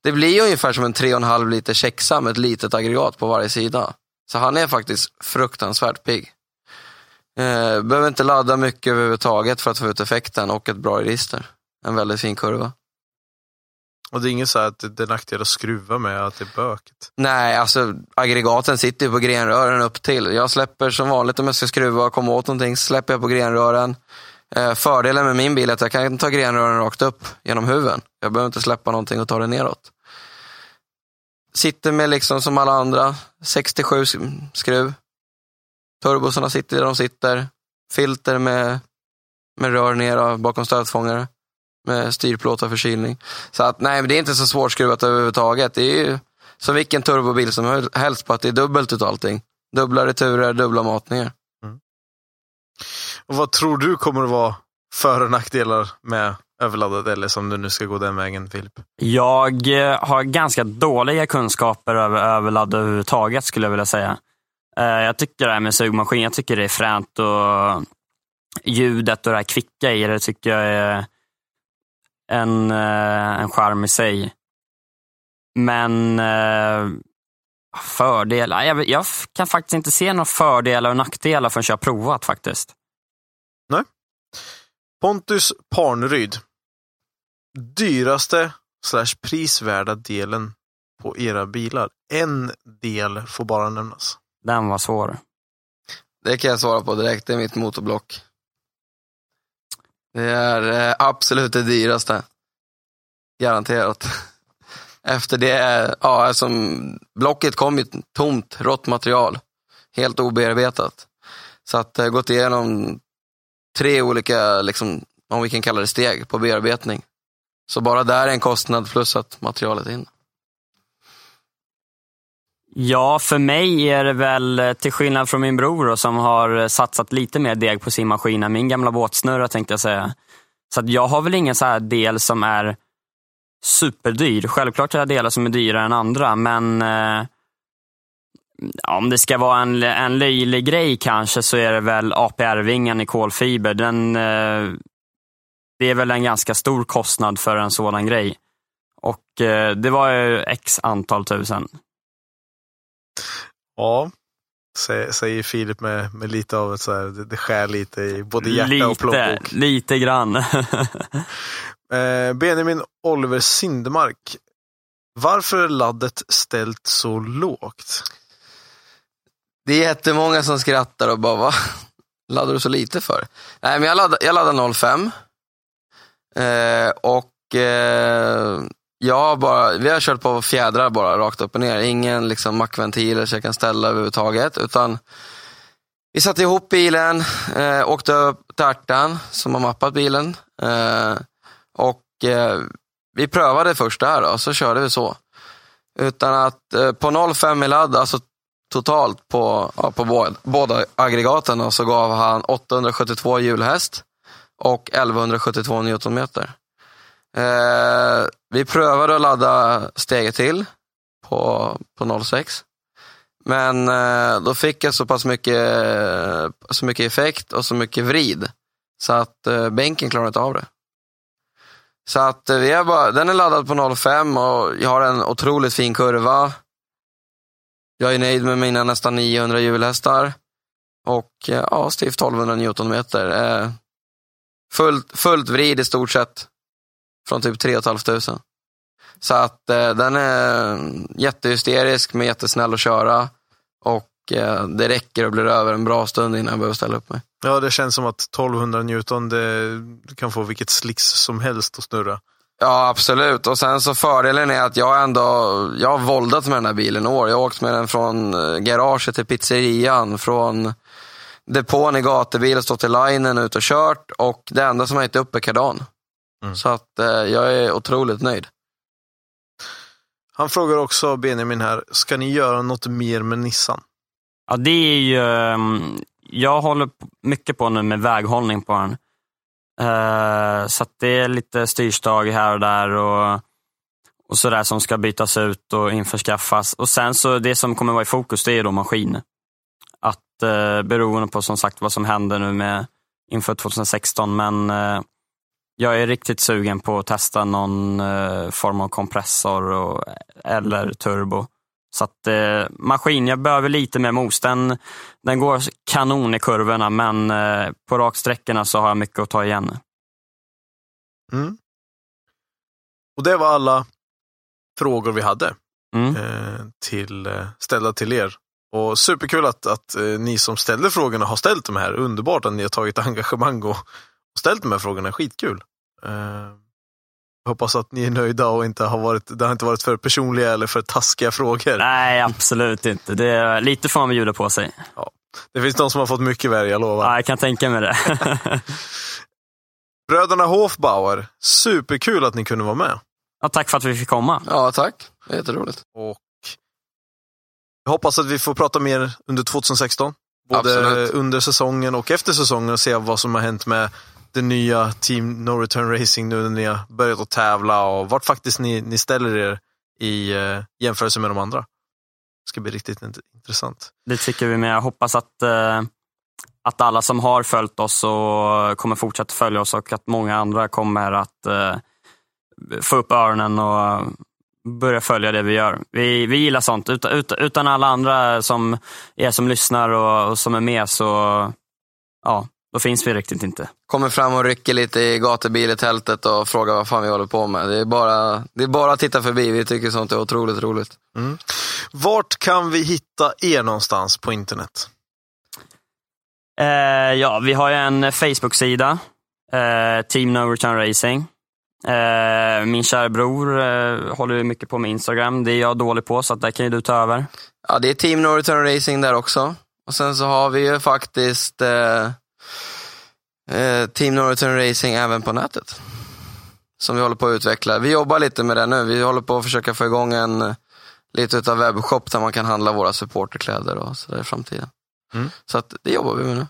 det blir ungefär som en 3,5 liter chexa med ett litet aggregat på varje sida. Så han är faktiskt fruktansvärt pigg. Eh, behöver inte ladda mycket överhuvudtaget för att få ut effekten och ett bra register. En väldigt fin kurva. Och det är inget så här att det är nackdel att skruva med, att det är bökigt. Nej, alltså aggregaten sitter ju på grenrören upp till. Jag släpper som vanligt om jag ska skruva och komma åt någonting, släpper jag på grenrören. Eh, fördelen med min bil är att jag kan ta grenrören rakt upp genom huven. Jag behöver inte släppa någonting och ta det neråt. Sitter med liksom som alla andra, 67 skruv. Turbosarna sitter där de sitter. Filter med, med rör ner bakom stötfångare. Med styrplåt och förkylning. Så att nej, men det är inte så svårskruvat överhuvudtaget. Det är ju som vilken turbobil som helst på att det är dubbelt utav allting. Dubbla returer, dubbla matningar. Och vad tror du kommer att vara för och nackdelar med överladdad LS om du nu ska gå den vägen, Filip? Jag eh, har ganska dåliga kunskaper över överladd överhuvudtaget skulle jag vilja säga. Eh, Jag tycker det här med sugmaskin, jag tycker det är fränt och ljudet och det här kvicka i det tycker jag är en, eh, en charm i sig. Men eh, fördelar? Jag, jag kan faktiskt inte se några fördelar och nackdelar förrän jag har provat faktiskt. Pontus Parneryd. Dyraste slash prisvärda delen på era bilar. En del får bara nämnas. Den var svår. Det kan jag svara på direkt, det är mitt motorblock. Det är eh, absolut det dyraste. Garanterat. *laughs* Efter det, eh, ja, som blocket kom ju tomt, rått material. Helt obearbetat. Så att jag har gått igenom tre olika, liksom, om vi kan kalla det steg, på bearbetning. Så bara där är en kostnad plus att materialet är in. Ja, för mig är det väl, eh, till skillnad från min bror då, som har eh, satsat lite mer deg på sin maskin än min gamla båtsnurra tänkte jag säga. Så att jag har väl ingen så här del som är superdyr. Självklart har jag delar som är dyrare än andra, men eh, om det ska vara en, en löjlig grej kanske så är det väl APR-vingen i kolfiber. Den, eh, det är väl en ganska stor kostnad för en sådan grej. Och eh, det var ju x antal tusen. Ja, säger Filip med, med lite av ett så här, det, det skär lite i både hjärta lite, och plånbok. Lite grann. *laughs* eh, Benjamin Oliver Sindemark. Varför är laddet ställt så lågt? Det är jättemånga som skrattar och bara, vad laddar du så lite för? Nej, men jag laddar, jag laddar 05. Eh, och eh, jag bara, vi har kört på fjädrar bara, rakt upp och ner. Ingen liksom mackventiler så jag kan ställa överhuvudtaget. Utan vi satte ihop bilen, eh, åkte upp till Ärtan som har mappat bilen. Eh, och eh, vi prövade först där och så körde vi så. Utan att eh, på 05 i ladd, alltså totalt på, ja, på båda, båda aggregaten så gav han 872 hjulhäst och 1172 newtonmeter. Eh, vi prövade att ladda steget till på, på 06. Men eh, då fick jag så pass mycket, så mycket effekt och så mycket vrid så att eh, bänken klarade inte av det. Så att eh, vi är bara, den är laddad på 05 och jag har en otroligt fin kurva. Jag är nöjd med mina nästan 900 hjulhästar. Och eh, ja, stift 1200 newtonmeter. Eh, fullt, fullt vrid i stort sett. Från typ 3 500. Så att eh, den är jättehysterisk men jättesnäll att köra. Och eh, det räcker och blir över en bra stund innan jag behöver ställa upp mig. Ja, det känns som att 1200 Newton, det kan få vilket slicks som helst att snurra. Ja, absolut. Och sen så fördelen är att jag ändå, jag har voldat med den här bilen år. Jag har åkt med den från eh, garaget till pizzerian, från depån i gatubil och stått i linen ut och kört. Och det enda som har gett upp är kardan. Mm. Så att eh, jag är otroligt nöjd. Han frågar också, Benjamin här, ska ni göra något mer med Nissan? Ja, det är ju, ehm, jag håller mycket på nu med väghållning på den. Uh, så det är lite styrstag här och där och, och sådär som ska bytas ut och införskaffas. Och sen så det som kommer vara i fokus det är då maskin. Att uh, beroende på som sagt vad som händer nu med inför 2016 men uh, jag är riktigt sugen på att testa någon uh, form av kompressor och, eller turbo. Så att eh, maskin, jag behöver lite mer mos. Den, den går kanon i kurvorna men eh, på raksträckorna så har jag mycket att ta igen. Mm. Och det var alla frågor vi hade mm. eh, till, eh, ställda till er. Och superkul att, att eh, ni som ställde frågorna har ställt de här. Underbart att ni har tagit *laughs* engagemang och, och ställt de här frågorna. Skitkul. Eh, hoppas att ni är nöjda och inte har varit, det har inte varit för personliga eller för taskiga frågor. Nej, absolut inte. Det är, lite får man bjuda på sig. Ja. Det finns de som har fått mycket värre, jag lovar. Ja, jag kan tänka mig det. *laughs* Bröderna Hofbauer, superkul att ni kunde vara med. Ja, tack för att vi fick komma. Ja, tack. Det är jätteroligt. Och jag hoppas att vi får prata mer under 2016. Både Absolut. under säsongen och efter säsongen och se vad som har hänt med det nya Team No Return Racing nu när ni har börjat att tävla och vart faktiskt ni, ni ställer er i eh, jämförelse med de andra. Det ska bli riktigt intressant. Det tycker vi med. Jag hoppas att, eh, att alla som har följt oss och kommer fortsätta följa oss och att många andra kommer att eh, få upp öronen och börja följa det vi gör. Vi, vi gillar sånt. Ut, ut, utan alla andra som är som lyssnar och, och som är med så ja, då finns vi riktigt inte. Kommer fram och rycker lite i gatubil i tältet och frågar vad fan vi håller på med. Det är bara, det är bara att titta förbi. Vi tycker sånt är otroligt roligt. Mm. Vart kan vi hitta er någonstans på internet? Eh, ja, vi har ju en Facebook-sida. Eh, Team No Return Racing. Eh, min kära bror eh, håller mycket på med Instagram. Det är jag dålig på, så att där kan ju du ta över. Ja, det är Team No Return Racing där också. Och sen så har vi ju faktiskt eh, eh, Team Northern Racing även på nätet. Som vi håller på att utveckla. Vi jobbar lite med det nu. Vi håller på att försöka få igång en, lite utav webbshop där man kan handla våra supporterkläder och sådär i framtiden. Mm. Så att det jobbar vi med nu.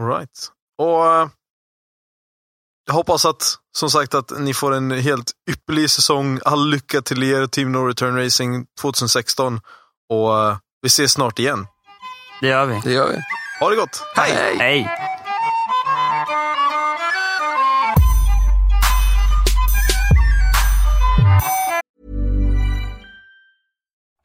All right. Och eh, jag hoppas att, som sagt, att ni får en helt ypperlig säsong. All lycka till er, Team No Return Racing 2016. Och eh, vi ses snart igen. Det gör vi. Det gör vi. Ha det gott. Hej! Hej!